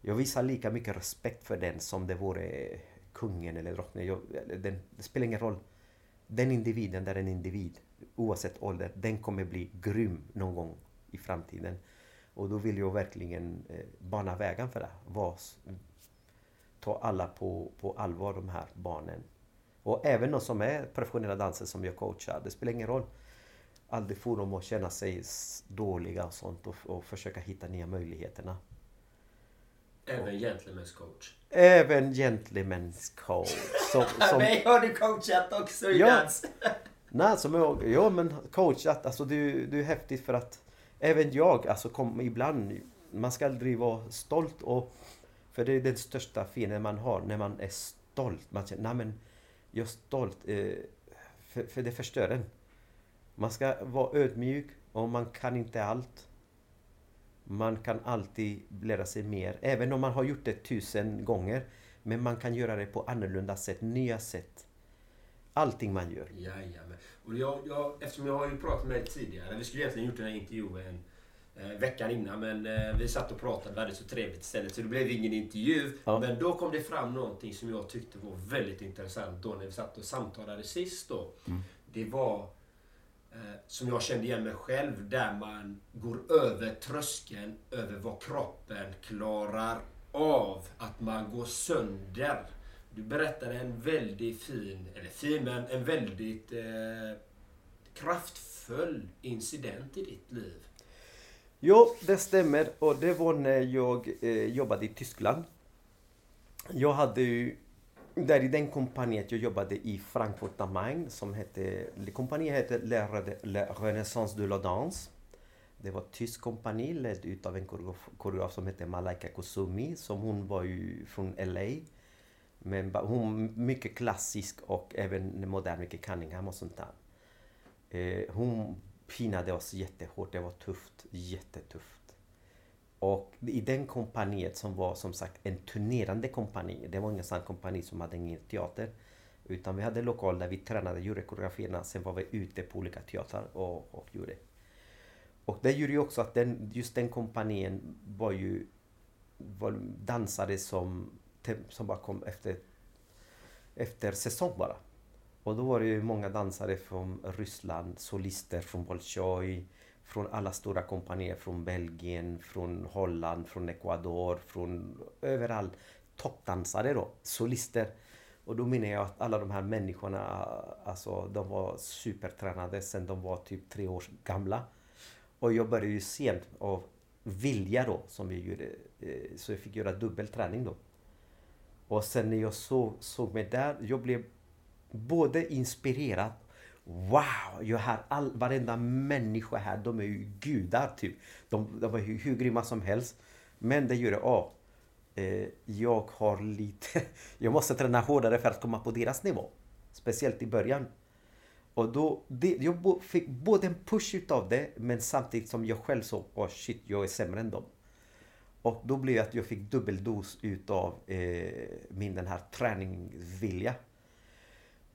Jag visar lika mycket respekt för den som det vore kungen eller drottningen. Jag- Den, det spelar ingen roll. Den individen, där är en individ, oavsett ålder, den kommer bli grym någon gång i framtiden. Och då vill jag verkligen eh, bana vägen för det. Var, ta alla på, på allvar, de här barnen. Och även de som är professionella dansare som jag coachar, det spelar ingen roll. Aldrig få dem att känna sig dåliga och sånt och, och försöka hitta nya möjligheterna. Även gentlemen's coach. Även gentlemen's coach. Som, som, Mig har du coachat också i Ja. dans. nej, som jag, ja men coachat, alltså det, det är häftigt för att även jag, alltså kom ibland, man ska aldrig vara stolt och för det är den största fienden man har när man är stolt. Man känner, nej men jag är stolt, eh, för, för det förstör en. Man ska vara ödmjuk och man kan inte allt. Man kan alltid lära sig mer, även om man har gjort det tusen gånger. Men man kan göra det på annorlunda sätt, nya sätt. Allting man gör. Jajamän. Och jag, jag, eftersom jag har ju pratat med dig tidigare. Vi skulle egentligen gjort den här intervjun eh, veckan innan. Men eh, vi satt och pratade. Vi hade så trevligt istället. Så det blev ingen intervju. Ja. Men då kom det fram någonting som jag tyckte var väldigt intressant då när vi satt och samtalade sist då. Det var Eh, som jag kände igen mig själv. Där man går över tröskeln över vad kroppen klarar av. Att man går sönder. Du berättade en väldigt fin, eller fin men en väldigt eh, kraftfull incident i ditt liv. Jo, det stämmer. Och det var när jag eh, jobbade i Tyskland. Jag hade ju... Där i den kompaniet jag jobbade i Frankfurt am Main som hette... Kompaniet hette Le, Re- Renaissance de la Danse. Det var ett tyskt kompani ledd utav en koreograf, koreograf som hette Malaika Kusumi. Som hon var ju från LA. Men hon mycket klassisk och även modern, mycket Cunningham och sånt där. Eh, hon pinade oss jättehårt. Det var tufft. Jättetufft. Och i den kompaniet som var som sagt en turnerande kompani. Det var ingen sann kompani som hade ingen teater. Utan vi hade lokal där vi tränade, gjorde koreografierna. Sen var vi ute på olika teatrar och, och gjorde. Och det gjorde ju också att den, just den kompanien var ju var dansare som, som bara kom efter, efter säsong bara. Och då var det ju många dansare från Ryssland, solister från Bolshoi, från alla stora kompanier från Belgien, från Holland, från Ecuador, från överallt. Toppdansare då, solister. Och då menar jag att alla de här människorna, alltså de var supertränade sen de var typ tre år gamla. Och jag började ju sent av vilja då, som vi gjorde. Eh, så jag fick göra dubbel träning då. Och sen när jag såg, såg mig där, jag blev både inspirerad Wow! Jag har all, varenda människa här, de är ju gudar typ. De, de är hur, hur grymma som helst. Men det gör det, ja. Eh, jag har lite... Jag måste träna hårdare för att komma på deras nivå. Speciellt i början. Och då, det, jag fick både en push utav det, men samtidigt som jag själv såg, oh shit, jag är sämre än dem. Och då blev det att jag fick dubbeldos utav eh, min den här träningsvilja.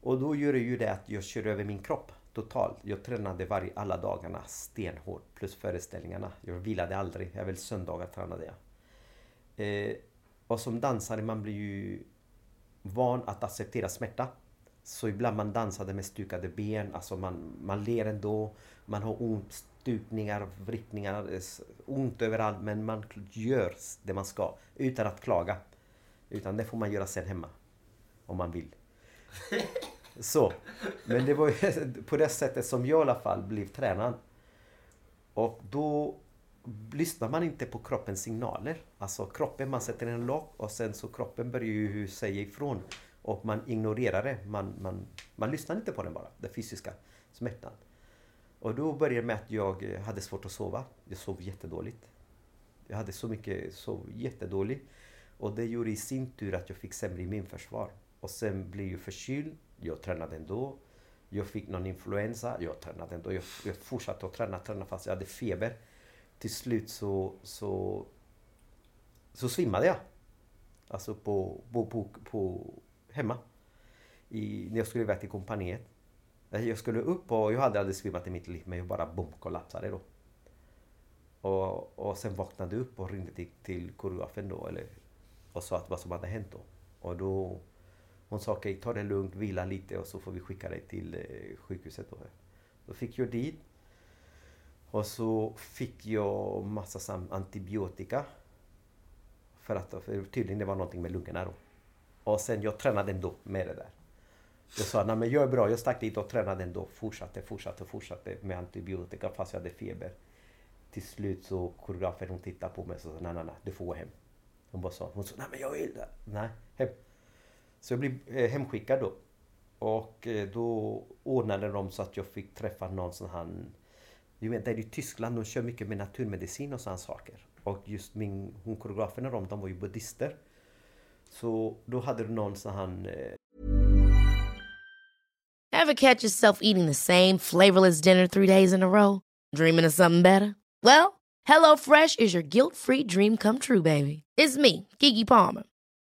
Och då gör det ju det att jag kör över min kropp totalt. Jag tränade varje, alla dagarna stenhårt plus föreställningarna. Jag vilade aldrig. Även söndagar tränade jag. Eh, och som dansare man blir ju van att acceptera smärta. Så ibland man dansade med stukade ben, alltså man, man ler ändå. Man har ont, stukningar, vrickningar, ont överallt men man gör det man ska utan att klaga. Utan det får man göra sen hemma. Om man vill. Så. Men det var ju på det sättet som jag i alla fall blev tränad. Och då lyssnar man inte på kroppens signaler. Alltså kroppen, man sätter en lock och sen så kroppen börjar ju säga ifrån. Och man ignorerar det. Man, man, man lyssnar inte på den bara, den fysiska smärtan. Och då började det med att jag hade svårt att sova. Jag sov jättedåligt. Jag hade så mycket, sov jättedåligt. Och det gjorde i sin tur att jag fick sämre immunförsvar. Och sen blev jag förkyld. Jag tränade ändå. Jag fick någon influensa. Jag tränade ändå. Jag, jag fortsatte att träna, träna fast jag hade feber. Till slut så, så, så svimmade jag. Alltså på, på, på, på hemma. I, när jag skulle iväg till kompaniet. Eh, jag skulle upp och jag hade aldrig svimmat i mitt liv men jag bara bom kollapsade då. Och, och sen vaknade jag upp och ringde till, till koreografen då eller, och sa att vad som hade hänt då. Och då hon sa okej, ta det lugnt, vila lite och så får vi skicka dig till eh, sjukhuset. Då. då fick jag dit. Och så fick jag massa antibiotika. För att för tydligen det var någonting med lungorna då. Och sen jag tränade ändå med det där. Jag sa, nej men jag är bra. Jag stack dit och tränade ändå. Fortsatte, fortsatte, fortsatte med antibiotika fast jag hade feber. Till slut så koreografen hon tittade på mig och sa, nej nej nej, du får gå hem. Hon bara sa, hon sa, nej men jag vill det. Nej, hem. Så jag blev eh, hemskickad då. Och eh, då ordnade de så att jag fick träffa någon sån här... Du vet, där i Tyskland, de kör mycket med naturmedicin och sådana saker. Och just min, hon koreograferna de, de var ju buddhister. Så då hade du någon sån här... Eh... Have catch yourself eating the same flavorless dinner three days in a row? Dreaming of something better? Well, hello fresh is your guilt free dream come true baby. It's me, Gigi Palmer.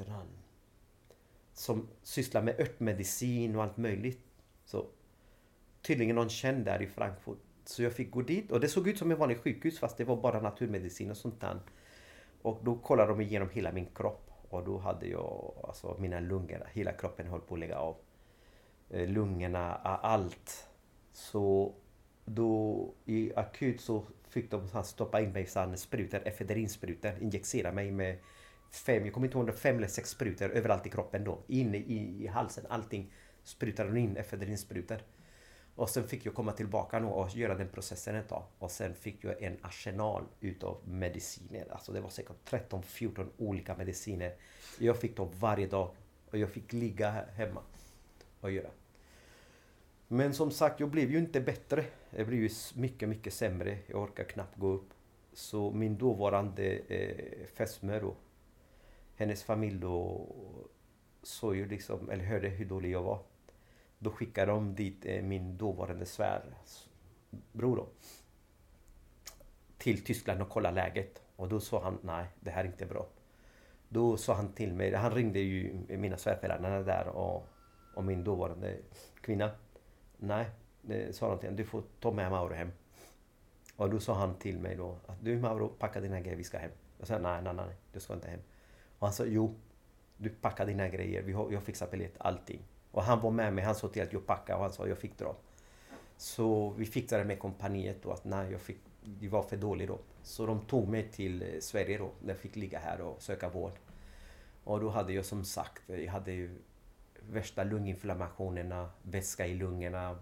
heter han? Som sysslar med örtmedicin och allt möjligt. Så tydligen någon känd där i Frankfurt. Så jag fick gå dit och det såg ut som ett vanligt sjukhus fast det var bara naturmedicin och sånt där. Och då kollade de igenom hela min kropp. Och då hade jag alltså mina lungor, hela kroppen höll på att lägga av. Eh, lungorna, allt. Så då i akut så fick de stoppa in mig i sprutor, efedrinsprutor, injicera mig med fem, jag kommer inte ihåg, fem eller sex sprutor överallt i kroppen då. Inne i, i halsen, allting sprutade hon in efedrinsprutor. Och sen fick jag komma tillbaka nu och göra den processen ett tag. Och sen fick jag en arsenal utav mediciner. Alltså det var säkert 13-14 olika mediciner. Jag fick dem varje dag. Och jag fick ligga hemma och göra. Men som sagt, jag blev ju inte bättre. Jag blev ju mycket, mycket sämre. Jag orkar knappt gå upp. Så min dåvarande eh, fästmö då, hennes familj då såg ju liksom, eller hörde hur dålig jag var. Då skickade de dit eh, min dåvarande svärbror då. Till Tyskland och kollade läget. Och då sa han, nej det här är inte bra. Då sa han till mig, han ringde ju mina svärföräldrar där och, och min dåvarande kvinna. Nej, sa han till du får ta med Mauro hem. Och då sa han till mig då att du Mauro, packa dina grejer, vi ska hem. Jag sa nej, nej, nej, du ska inte hem. Och han sa jo, du packar dina grejer, vi har, jag fixar biljett, allting. Och han var med mig, han sa till att jag packade och han sa jag fick dra. Så vi fixade med kompaniet då att nej, jag fick, det var för dåligt då. Så de tog mig till eh, Sverige då, där jag fick ligga här och söka vård. Och då hade jag som sagt, eh, jag hade ju värsta lunginflammationerna, vätska i lungorna.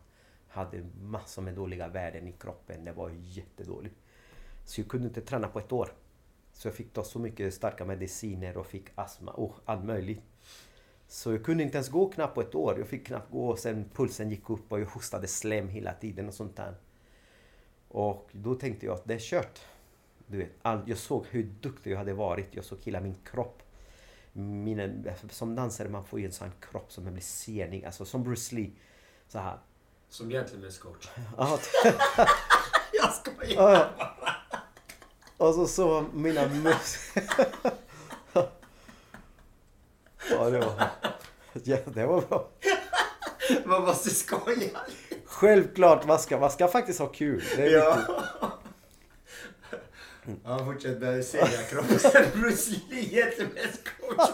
Hade massor med dåliga värden i kroppen. Det var jättedåligt. Så jag kunde inte träna på ett år. Så jag fick ta så mycket starka mediciner och fick astma och allt möjligt. Så jag kunde inte ens gå knappt på ett år. Jag fick knappt gå och sen pulsen gick upp och jag hostade slem hela tiden och sånt där. Och då tänkte jag att det är kört. Du vet, all, jag såg hur duktig jag hade varit. Jag såg hela min kropp mina, som dansare man får ju en sån kropp som blir senig, alltså som Bruce Lee. Så här. Som Gentlemen's coach. jag skojar Och så så mina mus... ja, det var... Ja, det var bra. Man måste skoja. Självklart, man ska, man ska faktiskt ha kul. Det är ja. Mm. Ja, fortsätt med segerkroppen. Bruce Lee, jättebäst coach.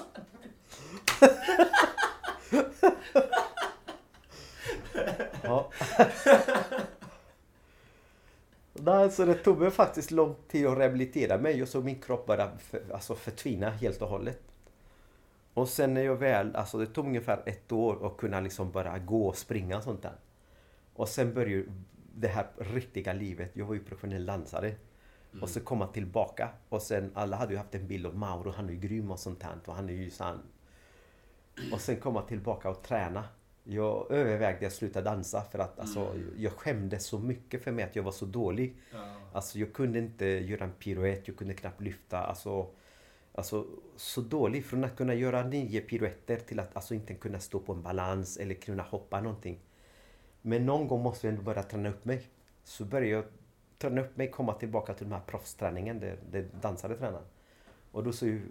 ja. Nej, så det tog mig faktiskt lång tid att rehabilitera mig och så min kropp bara för, alltså förtvina helt och hållet. Och sen när jag väl, alltså det tog ungefär ett år att kunna liksom bara gå och springa och sånt där. Och sen började det här riktiga livet. Jag var ju professionell dansare. Mm. Och så komma tillbaka. Och sen alla hade ju haft en bild av Mauro, han är ju grym och sånt här. Och han är ju sann. Och sen komma tillbaka och träna. Jag övervägde att sluta dansa för att alltså, mm. jag skämdes så mycket för mig att jag var så dålig. Ja. Alltså jag kunde inte göra en piruett, jag kunde knappt lyfta. Alltså, alltså så dålig. Från att kunna göra nio piruetter till att alltså inte kunna stå på en balans eller kunna hoppa någonting. Men någon gång måste jag ändå börja träna upp mig. Så började jag träna upp mig, komma tillbaka till den här proffsträningen där, där dansare tränar. Och då så ju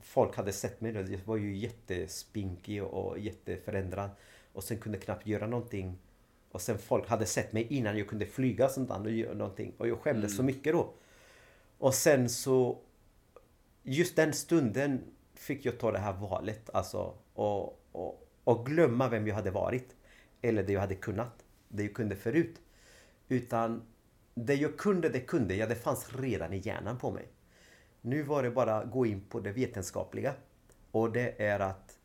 folk hade sett mig, jag var ju jättespinkig och jätteförändrad. Och sen kunde knappt göra någonting. Och sen folk hade sett mig innan jag kunde flyga sånt och göra någonting. Och jag skämdes mm. så mycket då. Och sen så... Just den stunden fick jag ta det här valet. Alltså, och, och, och glömma vem jag hade varit. Eller det jag hade kunnat. Det jag kunde förut. Utan det jag kunde, det kunde jag. Det fanns redan i hjärnan på mig. Nu var det bara att gå in på det vetenskapliga. Och det är att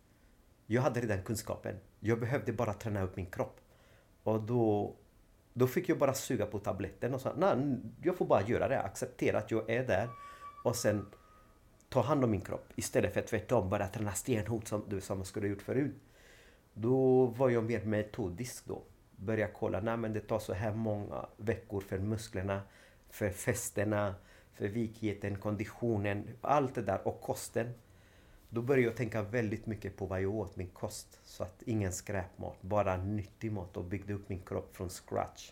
jag hade redan kunskapen. Jag behövde bara träna upp min kropp. Och då, då fick jag bara suga på tabletten och sa nej, jag får bara göra det. Acceptera att jag är där. Och sen ta hand om min kropp. Istället för att tvärtom bara träna stenhårt som, som man skulle ha gjort förut. Då var jag mer metodisk då Började kolla, nej men det tar så här många veckor för musklerna, för fästena, för vikheten, konditionen, allt det där och kosten. Då började jag tänka väldigt mycket på vad jag åt, min kost. Så att ingen skräpmat, bara nyttig mat och byggde upp min kropp från scratch.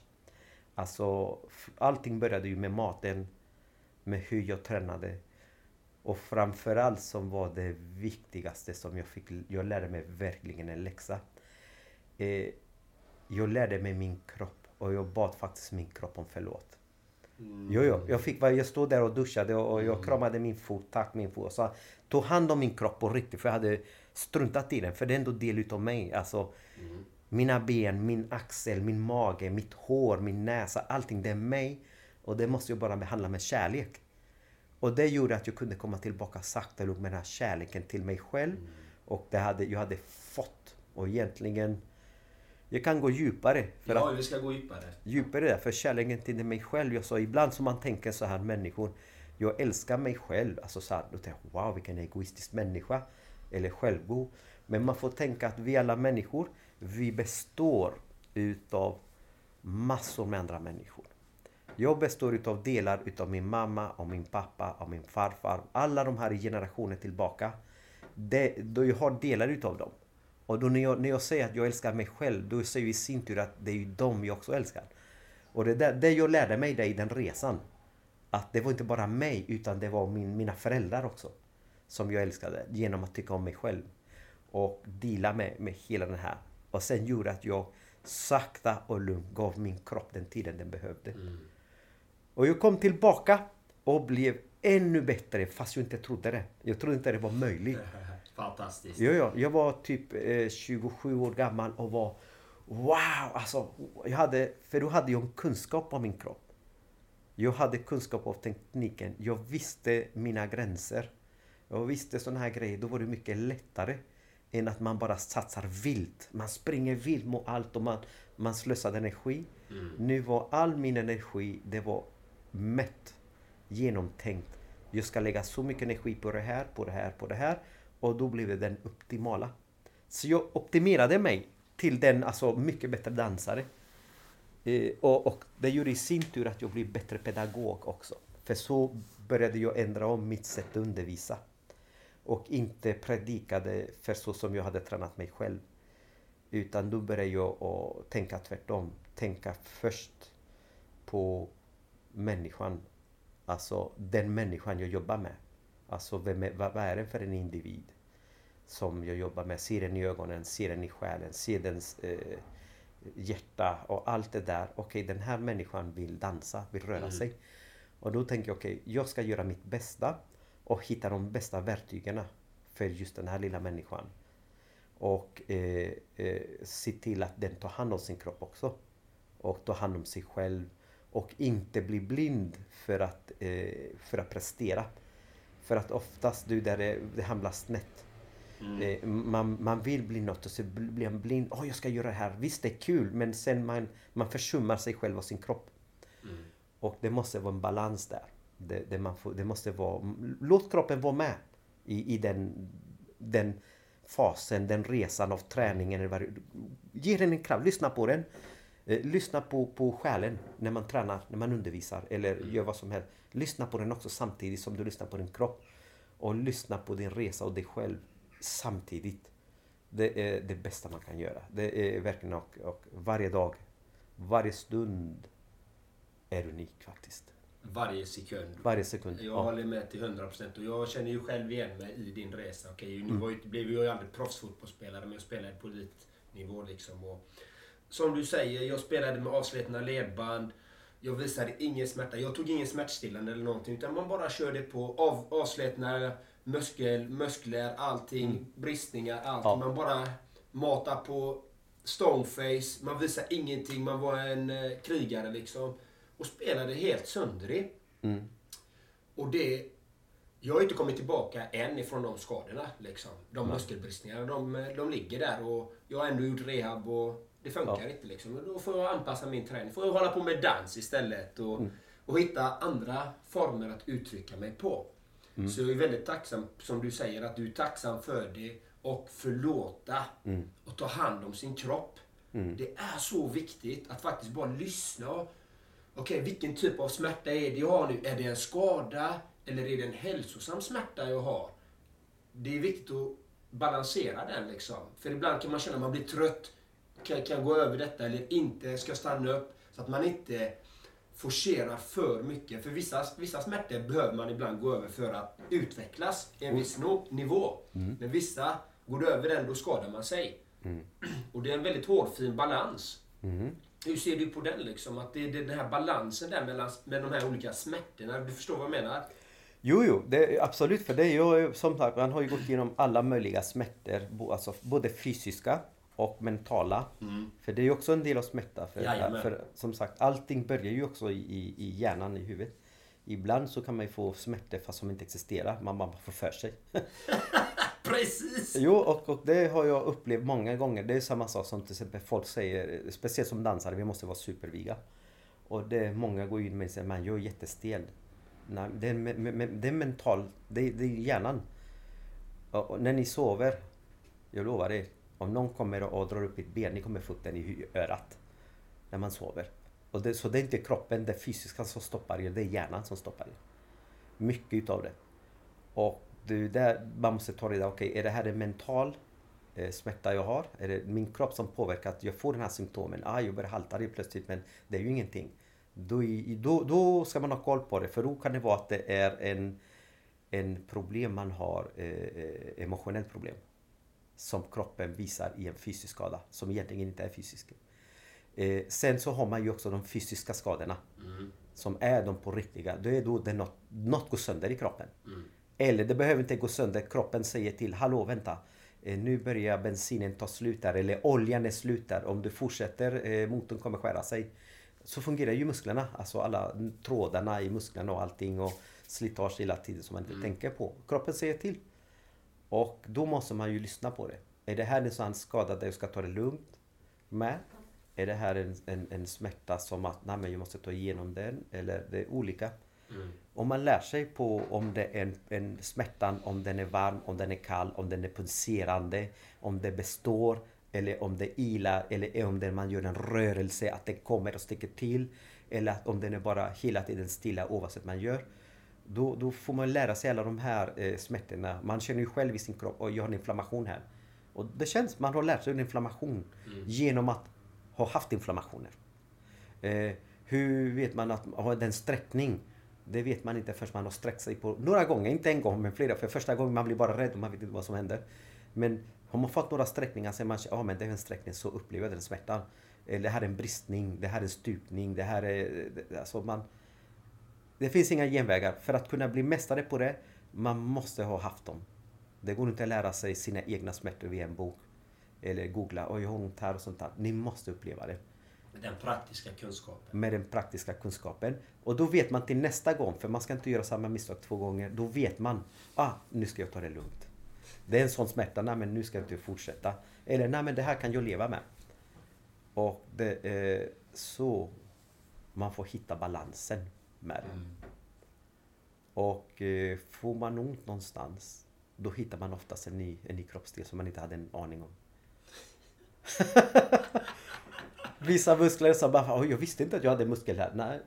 Alltså, allting började ju med maten, med hur jag tränade. Och framförallt som var det viktigaste som jag fick, jag lärde mig verkligen en läxa. Eh, jag lärde mig min kropp och jag bad faktiskt min kropp om förlåt. Mm. Jo, jo. Jag, fick, jag stod där och duschade och jag mm. kramade min fot, tack min fot. Och så tog hand om min kropp på riktigt för jag hade struntat i den. För det är ändå del utav mig. Alltså, mm. Mina ben, min axel, min mage, mitt hår, min näsa, allting det är mig. Och det måste jag bara behandla med kärlek. Och det gjorde att jag kunde komma tillbaka sakta och med den här kärleken till mig själv. Och det hade, jag hade fått. Och egentligen... Jag kan gå djupare. För Ja, att, vi ska gå djupare. djupare där, för kärleken till mig själv. Jag sa ibland som man tänker så här människor. Jag älskar mig själv. Alltså så här, då tänker jag, wow vilken egoistisk människa. Eller självgod. Men man får tänka att vi alla människor, vi består utav massor med andra människor. Jag består utav delar utav min mamma och min pappa och min farfar. Alla de här generationer tillbaka. Det, då jag har delar utav dem. Och då när jag, när jag säger att jag älskar mig själv, då säger jag i sin tur att det är ju dem jag också älskar. Och det, där, det jag lärde mig det i den resan. Att det var inte bara mig, utan det var min, mina föräldrar också. Som jag älskade, genom att tycka om mig själv. Och dela med, med hela den här. Och sen gjorde att jag sakta och lugnt gav min kropp den tiden den behövde. Och jag kom tillbaka och blev ännu bättre fast jag inte trodde det. Jag trodde inte det var möjligt. Fantastiskt. Ja, ja. Jag var typ eh, 27 år gammal och var Wow! Alltså, jag hade, för då hade jag en kunskap om min kropp. Jag hade kunskap om tekniken. Jag visste mina gränser. Jag visste sådana här grejer. Då var det mycket lättare än att man bara satsar vilt. Man springer vilt mot allt och man, man slösar energi. Nu var all min energi, det var mätt, genomtänkt. Jag ska lägga så mycket energi på det här, på det här, på det här. Och då blev det den optimala. Så jag optimerade mig till den alltså mycket bättre dansare. Eh, och, och det gjorde i sin tur att jag blev bättre pedagog också. För så började jag ändra om mitt sätt att undervisa. Och inte predikade för så som jag hade tränat mig själv. Utan då började jag att tänka tvärtom. Tänka först på människan. Alltså den människan jag jobbar med. Alltså vem är, vad, vad är det för en individ? Som jag jobbar med. Ser den i ögonen, ser den i själen, ser dens eh, hjärta och allt det där. Okej, den här människan vill dansa, vill röra sig. Och då tänker jag, okej, jag ska göra mitt bästa och hitta de bästa verktygen för just den här lilla människan. Och eh, eh, se till att den tar hand om sin kropp också. Och tar hand om sig själv. Och inte bli blind för att, eh, för att prestera. För att oftast du, där det, det hamnar snett. Eh, man, man vill bli något och så bl- blir man blind. Åh, jag ska göra det här. Visst, det är kul, men sen man, man försummar sig själv och sin kropp. Och det måste vara en balans där. Det, det, man får, det måste vara... Låt kroppen vara med i, i den, den fasen, den resan av träningen. Ge den en kraft, lyssna på den. Eh, lyssna på, på själen när man tränar, när man undervisar eller gör vad som helst. Lyssna på den också samtidigt som du lyssnar på din kropp. Och lyssna på din resa och dig själv samtidigt. Det är det bästa man kan göra. Det är verkligen och, och varje dag, varje stund är unik faktiskt. Varje sekund. Varje sekund. Jag Ja. håller med till 100% och jag känner ju själv igen mig i din resa. Mm. nu ju, blev jag ju aldrig proffsfotbollsspelare men jag spelade på elitnivå liksom. Och, som du säger, jag spelade med avslitna ledband. Jag visade ingen smärta. Jag tog ingen smärtstillande eller någonting utan man bara körde på av, avslitna muskel, muskler, allting, bristningar, allting. Mm. Ja. Man bara matar på stoneface. Man visar ingenting. Man var en eh, krigare liksom. Och spelade helt söndrig. Mm. Och det... Jag har inte kommit tillbaka än ifrån de skadorna. Liksom. De muskelbristningarna, de, de ligger där och jag har ändå gjort rehab och det funkar Ja. inte. Liksom. Och då får jag anpassa min träning. får jag hålla på med dans istället och, Mm. och hitta andra former att uttrycka mig på. Mm. Så jag är väldigt tacksam, som du säger, att du är tacksam för det och förlåta Mm. och ta hand om sin kropp. Det är så viktigt att faktiskt bara lyssna. Okej, vilken typ av smärta är det jag har nu? Är det en skada eller är det en hälsosam smärta jag har? Det är viktigt att balansera den liksom. För ibland kan man känna att man blir trött. Kan, kan jag gå över detta eller inte? Ska jag stanna upp? Så att man inte forcerar för mycket. För vissa, vissa smärtor behöver man ibland gå över för att utvecklas i en viss no, nivå. Men vissa, går du över den då skadar man sig. Och det är en väldigt hårfin balans. Hur ser du på den liksom? Att det är den här balansen där mellan med de här olika smärtorna. Du förstår vad jag menar? Jo, jo, det, absolut. För det är ju som sagt, man har ju gått igenom alla möjliga smärtor. Alltså både fysiska och mentala. För det är ju också en del av smärta. För, Jajamän. för som sagt, allting börjar ju också i, i, hjärnan, i huvudet. Ibland så kan man ju få smärtor fast som inte existerar. Man bara får för sig. Precis! Jo, och, och det har jag upplevt många gånger. Det är samma sak som till exempel folk säger, speciellt som dansare, vi måste vara superviga. Och det, många går in med och säger, man jag är jättestel. Nej, det är, det är mental, det, är- det är hjärnan. Och, och när ni sover, jag lovar er, om någon kommer och, drar upp ett ben, ni kommer få upp den i örat. När man sover. Och det, så det är inte kroppen, det fysiska som stoppar er, det är hjärnan som stoppar er. Mycket utav det. Och du, där man måste ta reda okej, är det här en mental eh, smärta jag har? Är det min kropp som påverkar att jag får den här symptomen? Ah, jag börjar halta det plötsligt, men det är ju ingenting. Då, då, då ska man ha koll på det, för då kan det vara att det är en, en problem man har, eh, eh emotionellt problem. Som kroppen visar i en fysisk skada, som egentligen inte är fysisk. Eh, sen så har man ju också de fysiska skadorna. Som är de på riktiga. Då är då det något, något går sönder i kroppen. Eller det behöver inte gå sönder. Kroppen säger till, hallå vänta. Eh, nu börjar bensinen ta slut där. Eller oljan är slut där. Om du fortsätter, eh, motorn kommer skära sig. Så fungerar ju musklerna. Alltså alla trådarna i musklerna och allting. Och slitage hela tiden som man inte tänker på. Kroppen säger till. Och då måste man ju lyssna på det. Är det här en sån skada där jag ska ta det lugnt med? Är det här en, en, en smärta som att nej, men jag måste ta igenom den? Eller det är olika. Om man lär sig på om det är en, en smärtan, om den är varm, om den är kall, om den är pulserande, om det består eller om det ilar eller om det man gör en rörelse, att den kommer och sticker till. Eller att om den är bara hela tiden stilla oavsett man gör. Då, då får man lära sig alla de här eh, smärtorna. Man känner ju själv i sin kropp och jag har en inflammation här. Och det känns, man har lärt sig en inflammation genom att ha haft inflammationer. Eh, hur vet man att ha den sträckning? Det vet man inte förrän man har sträckt sig på några gånger, inte en gång men flera. För första gången man blir bara rädd och man vet inte vad som händer. Men har man fått några sträckningar så är man ja men det är en sträckning så upplever jag den smärtan. Eller det här är en bristning, det här är en stupning, det här är... det- Alltså man, det finns inga genvägar. För att kunna bli mästare på det, man måste ha haft dem. Det går inte att lära sig sina egna smärtor via en bok. Eller googla, oj jag har ont här och sånt där. Ni måste uppleva det. Den praktiska kunskapen. Med den praktiska kunskapen. Och då vet man till nästa gång, för man ska inte göra samma misstag två gånger. Då vet man, ah nu ska jag ta det lugnt. Det är en sån smärta, nej men nu ska jag inte fortsätta. Eller nej men det här kan jag leva med. Och det är så man får hitta balansen med det. Och eh, får man ont någonstans, då hittar man oftast en ny, en ny kroppsdel som man inte hade en aning om. Vissa muskler som bara, "Oj, jag visste inte att jag hade muskel här. Nej.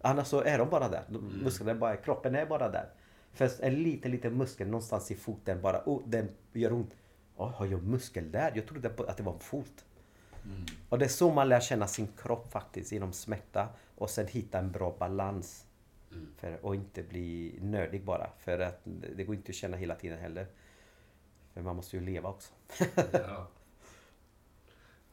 Annars så är de bara där. De- Musklerna bara, kroppen är bara där. För en liten, liten muskel någonstans i foten bara, oh, den gör ont. Oh, har jag muskel där? Jag trodde att det var en fot. Och det är så man lär känna sin kropp faktiskt, genom smärta. Och sen hitta en bra balans. För, och inte bli nördig bara. För att det går inte att känna hela tiden heller. För man måste ju leva också. Ja.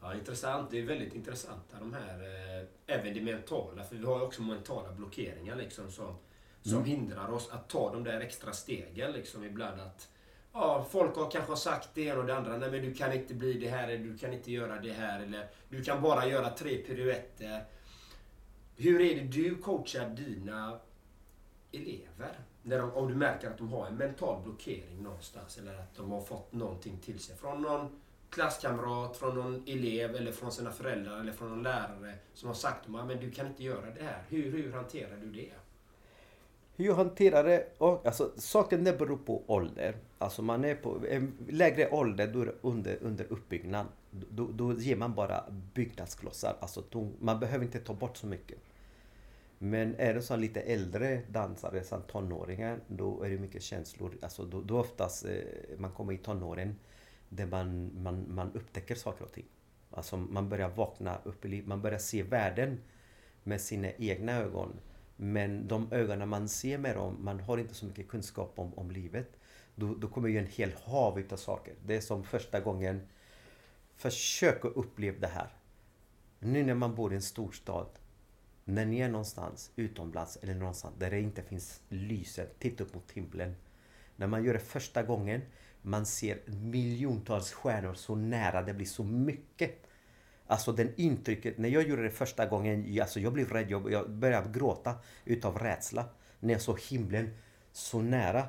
ja, intressant. Det är väldigt intressanta de här, eh, även det mentala. För vi har ju också mentala blockeringar liksom som, som hindrar oss att ta de där extra stegen liksom ibland. att Ja, folk har kanske sagt det ena och det andra. Nej men du kan inte bli det här, eller du kan inte göra det här. Eller du kan bara göra tre piruetter. Hur är det du coachar dina elever? När de, om du märker att de har en mental blockering någonstans eller att de har fått någonting till sig från någon klasskamrat, från någon elev eller från sina föräldrar eller från någon lärare som har sagt att men du kan inte göra det här. Hur, hur hanterar du det? Hur jag hanterar det? Och, alltså, saken det beror på ålder. Alltså man är på en lägre ålder, då är det under, under uppbyggnad. Då, då ger man bara byggnadsklossar. Alltså, man behöver inte ta bort så mycket. Men är det så lite äldre dansare, som tonåringar, då är det mycket känslor. Alltså då, då oftast eh, man kommer i tonåren där man, man, man upptäcker saker och ting. Alltså man börjar vakna upp i livet, man börjar se världen med sina egna ögon. Men de ögonen man ser med dem, man har inte så mycket kunskap om, om livet. Då, då kommer ju en hel hav utav saker. Det är som första gången, försök att uppleva det här. Nu när man bor i en storstad, när ni är någonstans utomlands eller någonstans där det inte finns lyset, titta upp mot himlen. När man gör det första gången, Man ser miljontals stjärnor så nära, det blir så mycket. Alltså den intrycket, när jag gjorde det första gången, alltså jag blev rädd, jag, jag började gråta utav rädsla. När jag såg himlen så nära.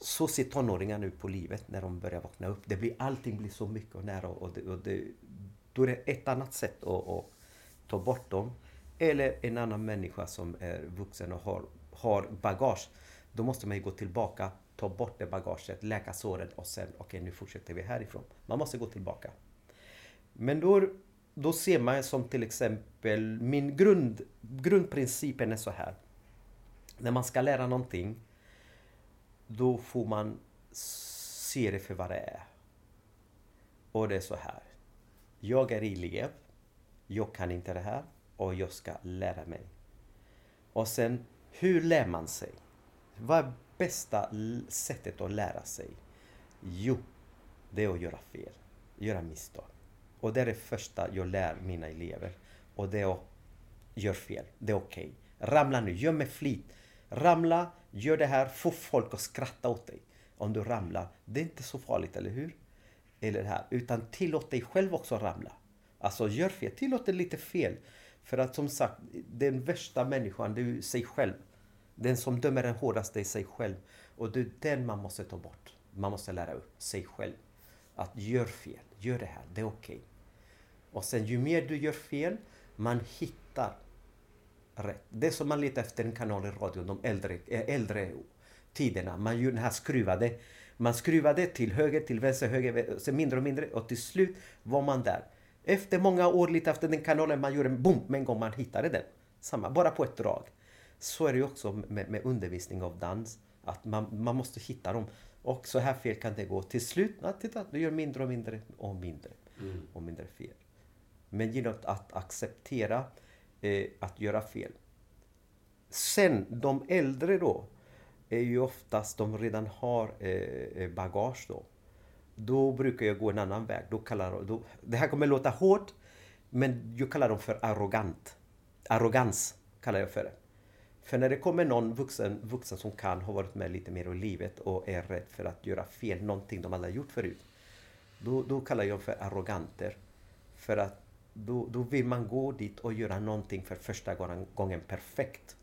Så ser tonåringar nu på livet när de börjar vakna upp. Det blir, allting blir så mycket och nära och, det, och det, då är det ett annat sätt att, att ta bort dem. Eller en annan människa som är vuxen och har, har bagage. Då måste man ju gå tillbaka, ta bort det bagaget, läka såret och sen okej okay, nu fortsätter vi härifrån. Man måste gå tillbaka. Men då, då ser man som till exempel, min grund, grundprincipen är så här. När man ska lära någonting, då får man se det för vad det är. Och det är så här. Jag är elev. Jag kan inte det här och jag ska lära mig. Och sen, hur lär man sig? Vad är bästa sättet att lära sig? Jo, det är att göra fel, göra misstag. Och det är det första jag lär mina elever. Och det är att göra fel, det är okej. Okay. Ramla nu, gör med flit. Ramla, gör det här, få folk att skratta åt dig. Om du ramlar, det är inte så farligt, eller hur? Eller det här, utan tillåt dig själv också ramla. Alltså gör fel, tillåt dig lite fel. För att som sagt, den värsta människan, det är ju sig själv. Den som dömer den hårdaste är sig själv. Och det är den man måste ta bort. Man måste lära upp sig själv. Att gör fel, gör det här, det är okej. Okay. Och sen ju mer du gör fel, man hittar rätt. Det är som man letar efter en kanal i radion de äldre, eh, äldre tiderna. Man gör den här skruvade. Man skruvade till höger, till vänster, höger, sen mindre och mindre och till slut var man där. Efter många år, lite efter den kanalen, man gjorde en boom med en gång man hittade den. Samma, bara på ett drag. Så är det ju också med, med undervisning av dans. Att man, man måste hitta dem. Och så här fel kan det gå. Till slut, ja, titta, du gör mindre och mindre och mindre. Mm. Och mindre fel. Men genom att acceptera eh, att göra fel. Sen, de äldre då, är ju oftast de redan har eh, bagage då. Då brukar jag gå en annan väg. Då kallar, då, det här kommer låta hårt, men jag kallar dem för arrogant. Arrogans kallar jag för det. För när det kommer någon vuxen, vuxen som kan, ha varit med lite mer i livet och är rädd för att göra fel, någonting de aldrig gjort förut. Då, då kallar jag dem för arroganter. För att då, då vill man gå dit och göra någonting för första gången perfekt.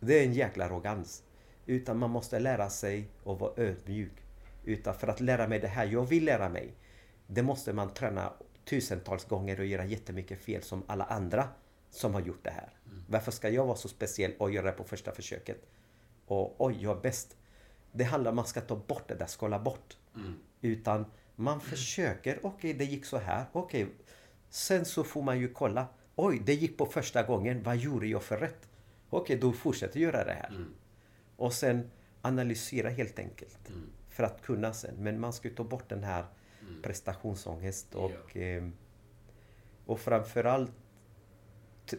Det är en jäkla arrogans. Utan man måste lära sig att vara ödmjuk. Utan för att lära mig det här jag vill lära mig, det måste man träna tusentals gånger och göra jättemycket fel som alla andra som har gjort det här. Mm. Varför ska jag vara så speciell och göra det på första försöket? Och oj, jag är bäst. Det handlar om att man ska ta bort det där, skala bort. Mm. Utan man försöker, okej okay, det gick så här, okej. Okay. Sen så får man ju kolla, oj det gick på första gången, vad gjorde jag för rätt? Okej, okay, då fortsätter jag göra det här. Mm. Och sen analysera helt enkelt. Mm för att kunna sen. Men man ska ju ta bort den här mm. prestationsångest och, ja. eh, och framförallt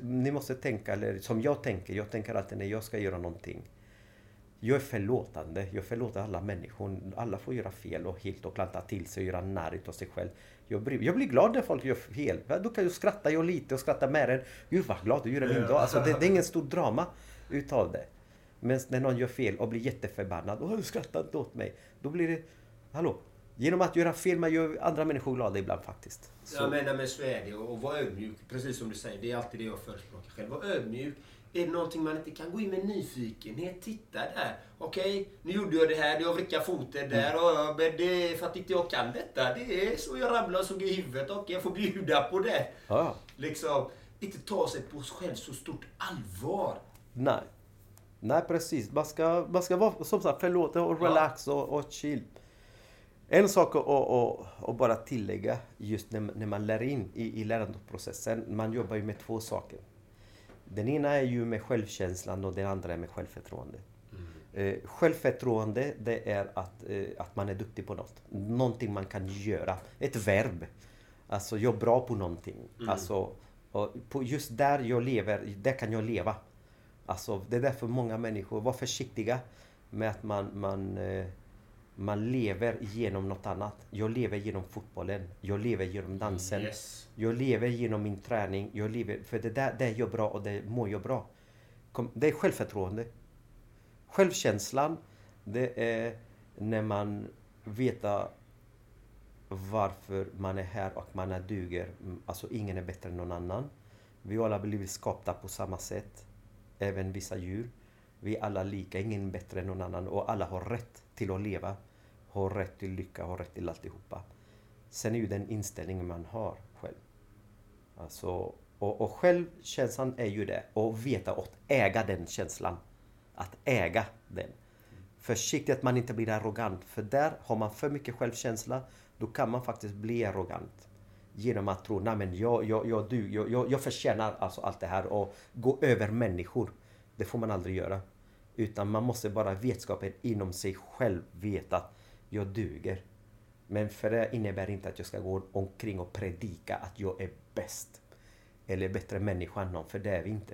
ni måste tänka, eller som jag tänker, jag tänker alltid när jag ska göra någonting. Jag är förlåtande, jag förlåter alla människor. Alla får göra fel och helt och klanta till sig och göra narr av sig själv. Jag blir, jag blir glad när folk gör fel. Då kan jag skratta jag lite och skratta med den. Gud vad glad du gör min dag. Alltså, det, det är ingen stor drama utav det. Men när någon gör fel och blir jätteförbannad. Åh, skrattar inte åt mig. Då blir det... Hallå? Genom att göra fel, man gör andra människor glada ibland faktiskt. Så. Jag menar med så är det. Och vara ödmjuk, precis som du säger. Det är alltid det jag förespråkar själv. Var ödmjuk. Är det någonting man inte kan gå in med nyfikenhet, titta där. Okej, okay, nu gjorde jag det här, jag vrickade foten där. Mm. Och, men det är för att inte jag kan detta. Det är så jag ramlar och såg i huvudet. Och jag får bjuda på det. Ja. Liksom, inte ta sig på själv så stort allvar. Nej. Nej precis, man ska, man ska vara som sagt förlåta och relax och, och chill. En sak att och, och bara tillägga just när, när man lär in i, i lärandeprocessen. Man jobbar ju med två saker. Den ena är ju med självkänslan och den andra är med självförtroende. Mm. Eh, självförtroende det är att, eh, att man är duktig på något. Någonting man kan göra. Ett verb. Alltså jag är bra på någonting. Mm. Alltså, på just där jag lever, där kan jag leva. Alltså, det är därför många människor, var försiktiga med att man, man, eh, man lever genom något annat. Jag lever genom fotbollen. Jag lever genom dansen. Yes. Jag lever genom min träning. Jag lever, för det där det är jag bra och det mår jag bra. Det är självförtroende. Självkänslan, det är när man veta varför man är här och man är duger. Mm, Alltså ingen är bättre än någon annan. Vi alla blivit skapta på samma sätt. Även vissa djur. Vi är alla lika, ingen bättre än någon annan och alla har rätt till att leva. Har rätt till lycka, har rätt till alltihopa. Sen är ju den inställningen man har själv. Alltså, och, och självkänslan är ju det. Och veta och äga den känslan. Att äga den. Försiktigt att man inte blir arrogant. För där har man för mycket självkänsla. Då kan man faktiskt bli arrogant. Genom att tro, nej men jag, jag, jag, du, jag, jag, jag förtjänar alltså allt det här och gå över människor. Det får man aldrig göra. Utan man måste bara vetskapen inom sig själv veta att jag duger. Men för det innebär inte att jag ska gå omkring och predika att jag är bäst. Eller bättre människa än någon, för det är vi inte.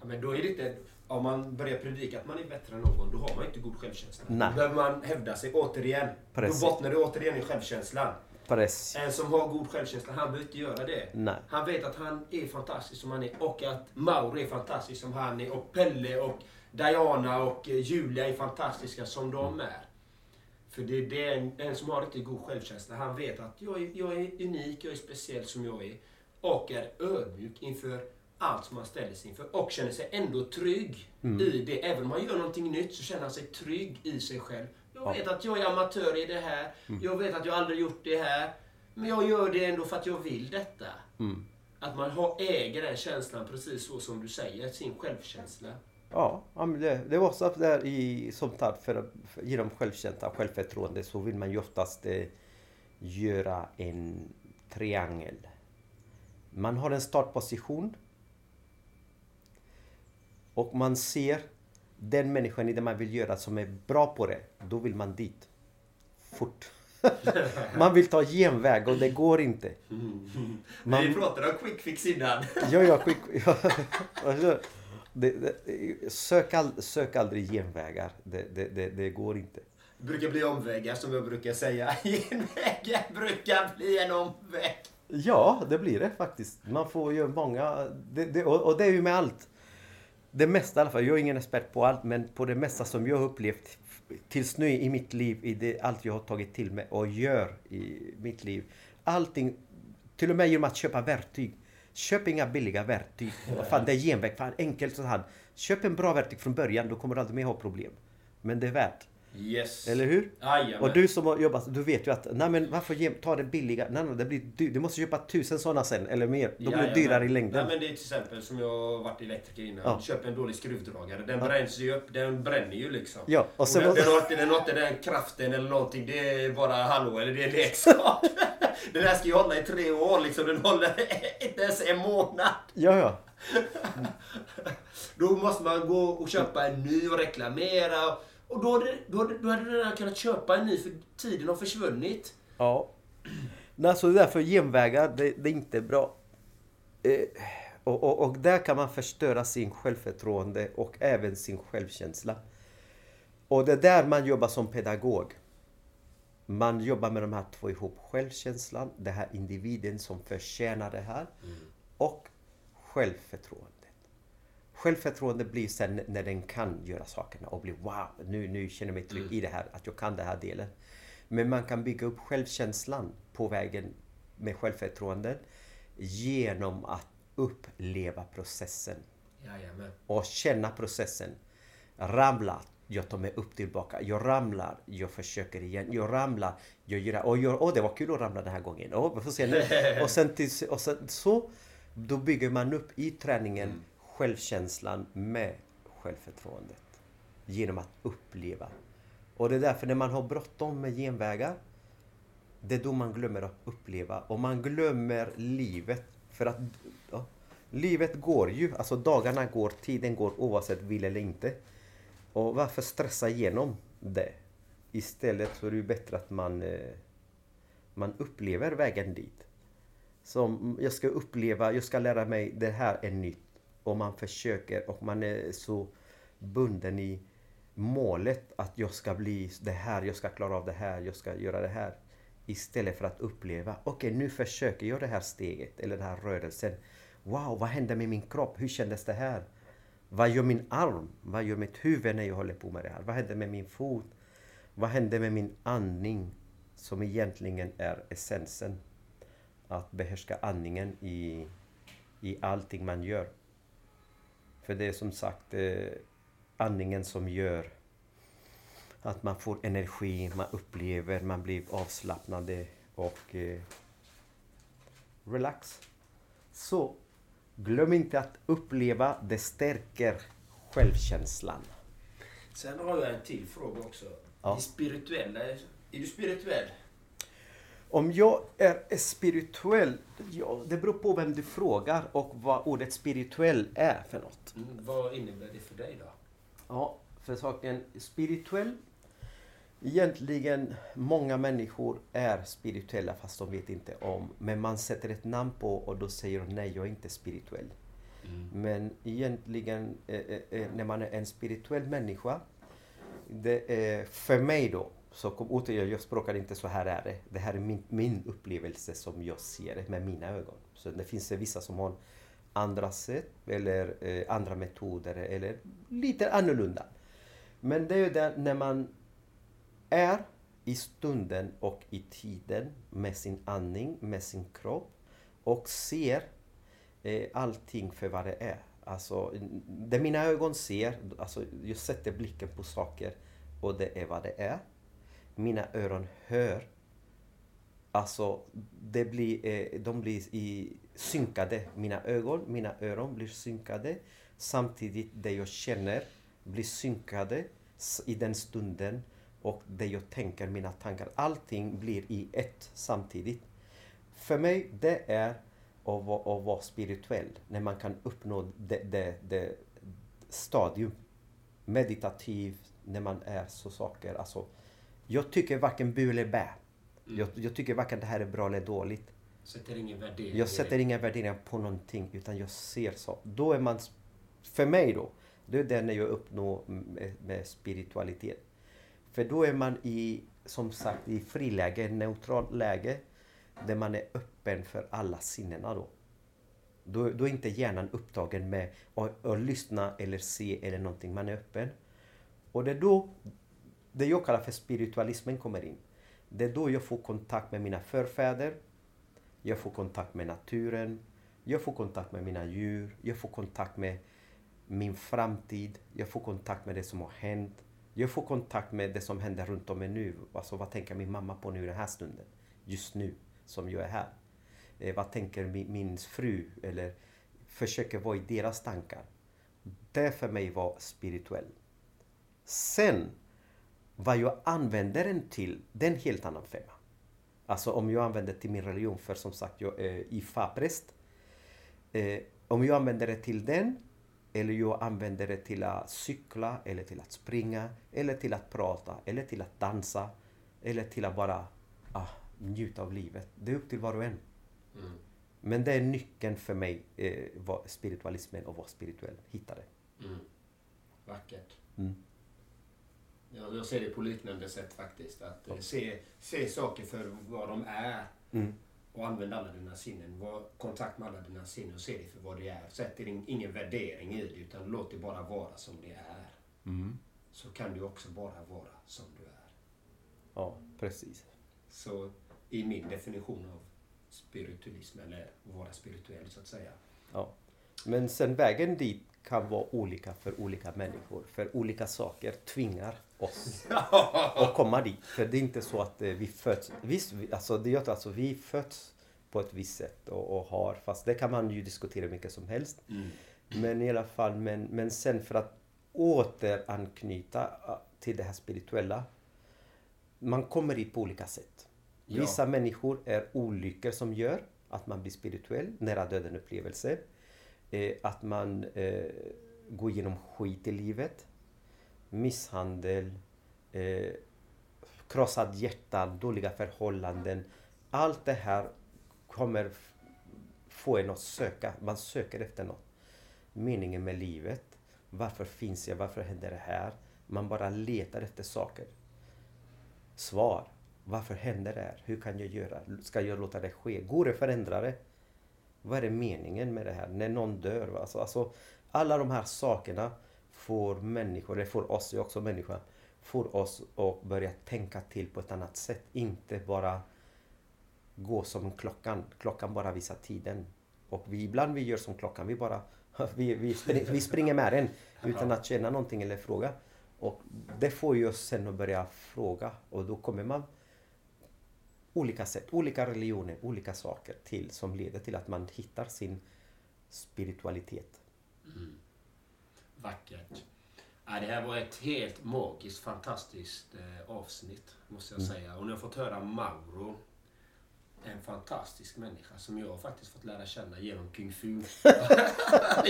Ja, men då är det inte... Om man börjar predika att man är bättre än någon, då har man inte god självkänsla. Nej. Då behöver man hävda sig återigen. Precis. Då bottnar det återigen i självkänslan. Precis. En som har god självkänsla, han behöver inte göra det. Nej. Han vet att han är fantastisk som han är och att Mauro är fantastisk som han är och Pelle och Diana och eh, Julia är fantastiska som de är. För det är en, en som har riktigt god självkänsla. Han vet att jag är, jag är unik, jag är speciell som jag är. Och är ödmjuk inför allt som han ställer sig inför. Och känner sig ändå trygg i det. Även om han gör någonting nytt så känner han sig trygg i sig själv. Jag vet att jag är amatör i det här. Jag vet att jag aldrig gjort det här. Men jag gör det ändå för att jag vill detta. Att man har, äger den känslan precis så som du säger, sin självkänsla. Ja, det, det var så där i, som tack för, för, genom självkänsla och självförtroende så vill man ju oftast eh, göra en triangel. Man har en startposition. Och man ser den människan i det man vill göra som är bra på det. Då vill man dit. Fort. man vill ta genväg och det går inte. Man- Vi pratade om quick fix innan. Ja, ja, quick. Alltså, det, det, sök, all, sök aldrig genvägar. Det, det, det, det går inte. Det brukar bli omvägar som jag brukar säga. Genvägar brukar bli en omväg. Ja, det blir det faktiskt. Man får ju många... Det, det, och, och det är ju med allt. Det mesta i alla fall. Jag är ingen expert på allt, men på det mesta som jag har upplevt tills nu i mitt liv, i det, allt jag har tagit till mig och gör i mitt liv. Allting, till och med genom att köpa verktyg. Köp inga billiga verktyg. Fan, det är genväg. Fan, enkelt så här. Köp en bra verktyg från början, då kommer du aldrig mer ha problem. Men det är värt. Yes. Eller hur? Jajamän. Och du som har jobbat, du vet ju att, nej men varför ge- ta det billiga? Nej, nej, det blir dyrt. Du måste köpa tusen sådana sen, eller mer. Då blir det dyrare i längden. Nej, men det är till exempel som jag har varit elektriker innan. Ja. Köp en dålig skruvdragare. Den bränns ju upp. Den bränner ju liksom. Ja, och och sen- den, den, inte, den har inte den kraften eller någonting. Det är bara hallå eller det är leksak. den här ska ju hålla i tre år liksom. Den håller inte ens en månad. Ja, ja. Då måste man gå och köpa en ny och reklamera. Och då hade, då hade, då hade du redan kunnat köpa en ny för tiden har försvunnit. Ja. Nej, så därför genvägar, det, det är inte bra. Eh, och, och, och där kan man förstöra sin självförtroende och även sin självkänsla. Och det är där man jobbar som pedagog. Man jobbar med de här två ihop. Självkänslan, den här individen som förtjänar det här. Och självförtroendet. Självförtroende blir sen när den kan göra sakerna och blir wow, nu, nu känner jag mig trygg i det här, att jag kan den här delen. Men man kan bygga upp självkänslan på vägen med självförtroende genom att uppleva processen Jajamän. och känna processen. Ramla, jag tar mig upp tillbaka. Jag ramlar, jag försöker igen. Jag ramlar, jag gör. Och jag, åh, det var kul att ramla den här gången. Åh, får se nu. Och sen, till, och sen så, då bygger man upp i träningen självkänslan med självförtroendet. Genom att uppleva. Och det är därför när man har bråttom med genvägar, det är då man glömmer att uppleva. Och man glömmer livet. För att ja, livet går ju. Alltså dagarna går, tiden går oavsett vill eller inte. Och varför stressa igenom det? Istället så är det ju bättre att man, eh, man upplever vägen dit. Som jag ska uppleva, jag ska lära mig det här är nytt. Och man försöker och man är så bunden i målet att jag ska bli det här, jag ska klara av det här, jag ska göra det här. Istället för att uppleva, okej nu försöker jag det här steget eller den här rörelsen. Wow, vad hände med min kropp? Hur kändes det här? Vad gör min arm? Vad gör mitt huvud när jag håller på med det här? Vad hände med min fot? Vad hände med min andning? som egentligen är essensen. Att behärska andningen i, i allting man gör. För det är som sagt eh, andningen som gör att man får energi, man upplever, man blir avslappnade och eh, relax. Så glöm inte att uppleva, det stärker självkänslan. Sen har jag en till fråga också. Ja. Det spirituella, är du spirituell? Om jag är spirituell? Ja, det beror på vem du frågar och vad ordet spirituell är för något. Mm, vad innebär det för dig då? Ja, för saken spirituell. Egentligen, många människor är spirituella fast de vet inte om. Men man sätter ett namn på och då säger de nej, jag är inte spirituell. Men egentligen, eh, eh, eh, när man är en spirituell människa, det är för mig då, så kom, återigen, jag språkar inte så här är det. Det här är min, min upplevelse som jag ser det med mina ögon. Så det finns vissa som har andra sätt eller eh, andra metoder eller lite annorlunda. Men det är ju det när man är i stunden och i tiden med sin andning, med sin kropp och ser eh, allting för vad det är. Alltså, det mina ögon ser, alltså jag sätter blicken på saker och det är vad det är. Mina öron hör. Alltså, det blir, eh, de blir i, synkade. Mina ögon, mina öron blir synkade. Samtidigt det jag känner blir synkade i den stunden. Och det jag tänker, mina tankar. Allting blir i ett samtidigt. För mig, det är att vara, att vara spirituell. När man kan uppnå det, det, det stadium. Meditativ, när man är så saker. Alltså, jag tycker varken bu eller bä. Jag, jag tycker varken det här är bra eller dåligt. Sätter ingen värdering Jag sätter inga värderingar på någonting utan jag ser så. Då är man, för mig då, det är det när jag uppnår med, med spiritualitet. För då är man i, som sagt, i friläge, neutralt läge. Där man är öppen för alla sinnena då. Då, då är inte hjärnan upptagen med att, att lyssna eller se eller någonting. Man är öppen. Och det är då det jag kallar för spiritualismen kommer in. Det är då jag får kontakt med mina förfäder. Jag får kontakt med naturen. Jag får kontakt med mina djur. Jag får kontakt med min framtid. Jag får kontakt med det som har hänt. Jag får kontakt med det som händer runt om mig nu. Alltså vad tänker min mamma på nu i den här stunden? Just nu, som jag är här. Eh, vad tänker min, min fru? Eller försöker vara i deras tankar. Det för mig var spirituell. Sen, vad jag använder den till, det är en helt annan femma. Alltså om jag använder till min religion, för som sagt jag är IFA-präst. Eh, om jag använder det till den, eller jag använder det till att cykla, eller till att springa, eller till att prata, eller till att dansa, eller till att bara ah, njuta av livet. Det är upp till var och en. Men det är nyckeln för mig, eh, vad spiritualismen och vara spirituell. Hitta det. Vackert. Mm. Ja, jag ser det på liknande sätt faktiskt. Att eh, se, se saker för vad de är. Mm. Och använda alla dina sinnen. Var kontakt med alla dina sinnen och se det för vad det är. Sätt in, ingen värdering i det utan låt det bara vara som det är. Mm. Så kan du också bara vara som du är. Ja, precis. Så i min definition av spiritualism, eller vara spirituell så att säga. Ja. Men sen vägen dit kan vara olika för olika människor. För olika saker tvingar oss att komma dit. För det är inte så att eh, vi föds... Visst, vi, alltså, det gör alltså vi föds på ett visst sätt och, och har... Fast det kan man ju diskutera mycket som helst. Men i alla fall, men, men sen för att återanknyta ah, till det här spirituella. Man kommer dit på olika sätt. Ja. Vissa människor är olyckor som gör att man blir spirituell, nära döden upplevelse. Eh, att man eh, går igenom skit i livet. Misshandel, eh, krossad hjärta, dåliga förhållanden. Allt det här kommer få en att söka. Man söker efter något. Meningen med livet. Varför finns jag? Varför händer det här? Man bara letar efter saker. Svar. Varför händer det här? Hur kan jag göra? Ska jag låta det ske? Går det att förändra det? Vad är meningen med det här? När någon dör? Alltså, alltså, alla de här sakerna får människor, det får oss, jag är också människa, får oss att börja tänka till på ett annat sätt. Inte bara gå som klockan. Klockan bara visar tiden. Och vi, ibland vi gör som klockan. Vi bara vi, vi, springer, vi springer med den utan att känna någonting eller fråga. Och det får ju oss sen att börja fråga och då kommer man olika sätt, olika religioner, olika saker till som leder till att man hittar sin spiritualitet. Vackert. Ja, det här var ett helt magiskt, fantastiskt eh, avsnitt, måste jag säga. Och ni har fått höra Mauro. En fantastisk människa som jag har faktiskt fått lära känna genom Kung Fu. det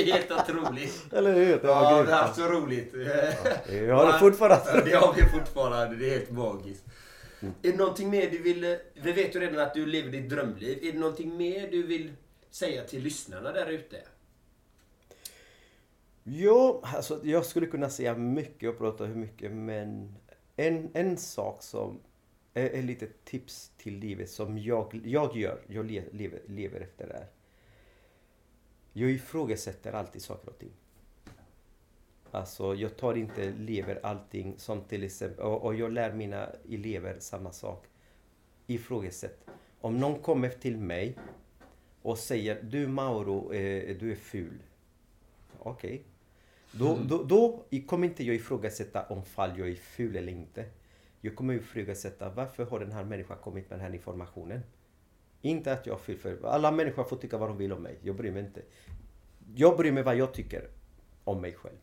är helt otroligt. Eller hur? Det var Ja, grymt. vi har haft så roligt. Vi har det fortfarande. Ja, det har vi fortfarande. Det är helt magiskt. Är det någonting mer du vill... Vi vet ju redan att du lever ditt drömliv. Är det någonting mer du vill säga till lyssnarna där ute? Ja, alltså jag skulle kunna säga mycket och prata hur mycket men en, en sak som är, är lite tips till livet som jag, jag gör, jag le, lever, lever efter det här. Jag ifrågasätter alltid saker och ting. Alltså jag tar inte lever allting som till exempel, och, och jag lär mina elever samma sak. Ifrågasätt. Om någon kommer till mig och säger du Mauro, eh, du är ful. Okej. Då, då, då kommer inte jag ifrågasätta om fall jag är ful eller inte. Jag kommer ifrågasätta varför har den här människan kommit med den här informationen? Inte att jag är ful, för alla människor får tycka vad de vill om mig. Jag bryr mig inte. Jag bryr mig vad jag tycker om mig själv.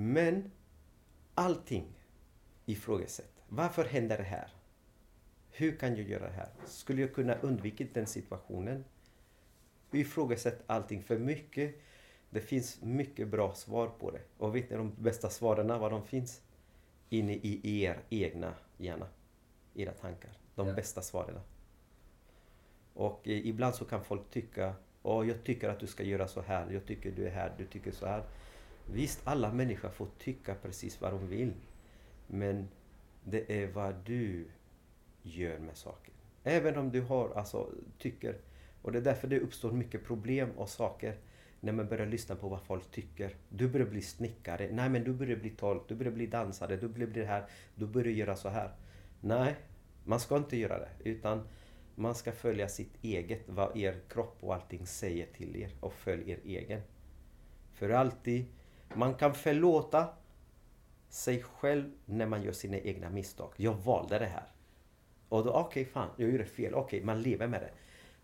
Men allting ifrågasätt. Varför händer det här? Hur kan jag göra det här? Skulle jag kunna undvika den situationen? Ifrågasätt allting för mycket. Det finns mycket bra svar på det. Och vet ni de bästa svaren, var de finns? Inne i er egna hjärna. Era tankar. De Ja. bästa svaren. Och eh, ibland så kan folk tycka Åh, jag tycker att du ska göra så här. Jag tycker du är här. Du tycker så här. Visst, alla människor får tycka precis vad de vill. Men det är vad du gör med saker. Även om du har, alltså, tycker. Och det är därför det uppstår mycket problem och saker. När man börjar lyssna på vad folk tycker. Du börjar bli snickare. Nej men du börjar bli tolk. Du börjar bli dansare. Du börjar bli det här. Du börjar göra så här. Nej, man ska inte göra det. Utan man ska följa sitt eget, vad er kropp och allting säger till er. Och följ er egen. För alltid, man kan förlåta sig själv när man gör sina egna misstag. Jag valde det här. Och då, okej fan, jag gjorde fel. Okej, man lever med det.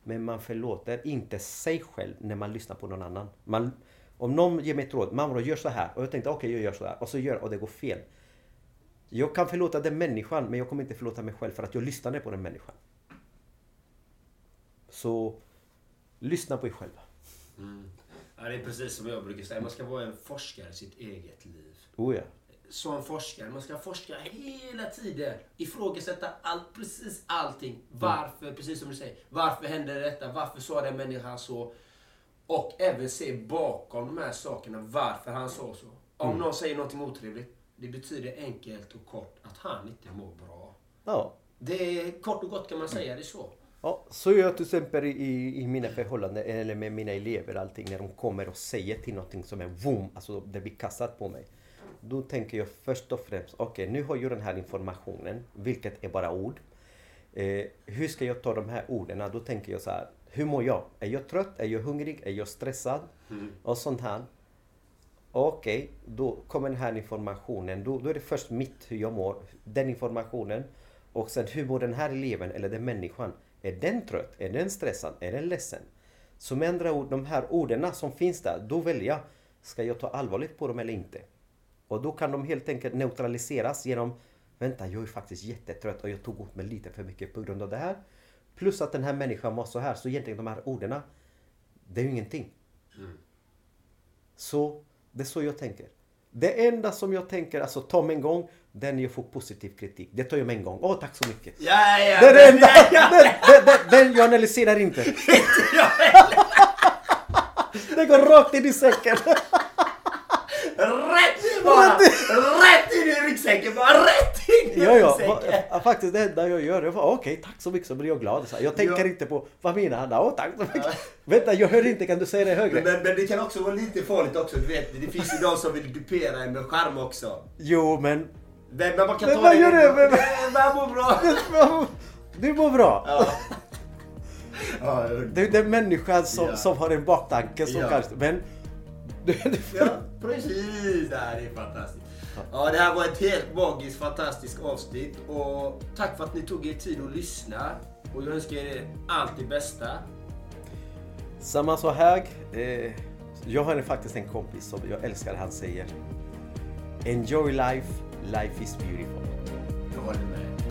Men man förlåter inte sig själv när man lyssnar på någon annan. Man, om någon ger mig ett råd, mamma gör så här. Och jag tänkte okej, jag gör så här. Och så gör och det går fel. Jag kan förlåta den människan, men jag kommer inte förlåta mig själv för att jag lyssnade på den människan. Så, lyssna på er själva. Mm. Ja, det är precis som jag brukar säga. Man ska vara en forskare i sitt eget liv. Oh ja. Som forskare, man ska forska hela tiden. Ifrågasätta allt, precis allting. Varför, precis som du säger. Varför hände detta? Varför sa den människan så? Och även se bakom de här sakerna varför han sa så. Om någon säger någonting otrevligt. Det betyder enkelt och kort att han inte mår bra. Ja. Det är kort och gott kan man säga det så. Ja, så gör jag till exempel i, i mina förhållanden eller med mina elever allting när de kommer och säger till någonting som är boom, alltså det blir kastat på mig. Då tänker jag först och främst, okej nu har jag den här informationen, vilket är bara ord. Eh, hur ska jag ta de här orden? Då tänker jag så här, hur mår jag? Är jag trött? Är jag hungrig? Är jag stressad? Och sånt här. Okej, då kommer den här informationen. Då, då är det först mitt hur jag mår, den informationen. Och sen hur mår den här eleven eller den människan? Är den trött? Är den stressad? Är den ledsen? Så med andra ord, de här orden som finns där, då väljer jag, ska jag ta allvarligt på dem eller inte? Och då kan de helt enkelt neutraliseras genom, vänta jag är faktiskt jättetrött och jag tog åt mig lite för mycket på grund av det här. Plus att den här människan var så här, så egentligen de här orden, det är ju ingenting. Så det är så jag tänker. Det enda som jag tänker, alltså ta mig en gång, den jag får positiv kritik. Det tar jag med en gång. Åh, tack så mycket. Ja, ja, men- enda! ja, ja. Den, den, den, den jag analyserar inte. Det går rakt in i säcken. Rätt in bara! Rätt in i ryggsäcken! Bara rätt in i Ja, ja. ryggsäcken! Faktiskt det enda jag gör, jag bara okej, tack så mycket så blir jag glad. Så Jag tänker Ja. inte på, vad menar han? Åh, tack så mycket. Vänta, jag hör inte, kan du säga det högre? Men, men det kan också vara lite farligt också. Du vet, det finns ju de som vill dupera en med charm också. Jo, men Men man kan Men ta vad det gör det? Men- Det här mår bra. Du mår bra. Ja. Ja, Du är den människan som, Ja. som har en baktanke som Ja. kanske... Men... Ja, precis. Det här är fantastiskt. Ja, det här var ett helt magiskt fantastiskt avsnitt. Och tack för att ni tog er tid att lyssna. Och jag önskar er allt det bästa. Samma så här. Eh, jag har faktiskt en kompis som jag älskar. Han säger Enjoy life, life is beautiful. Jag håller med.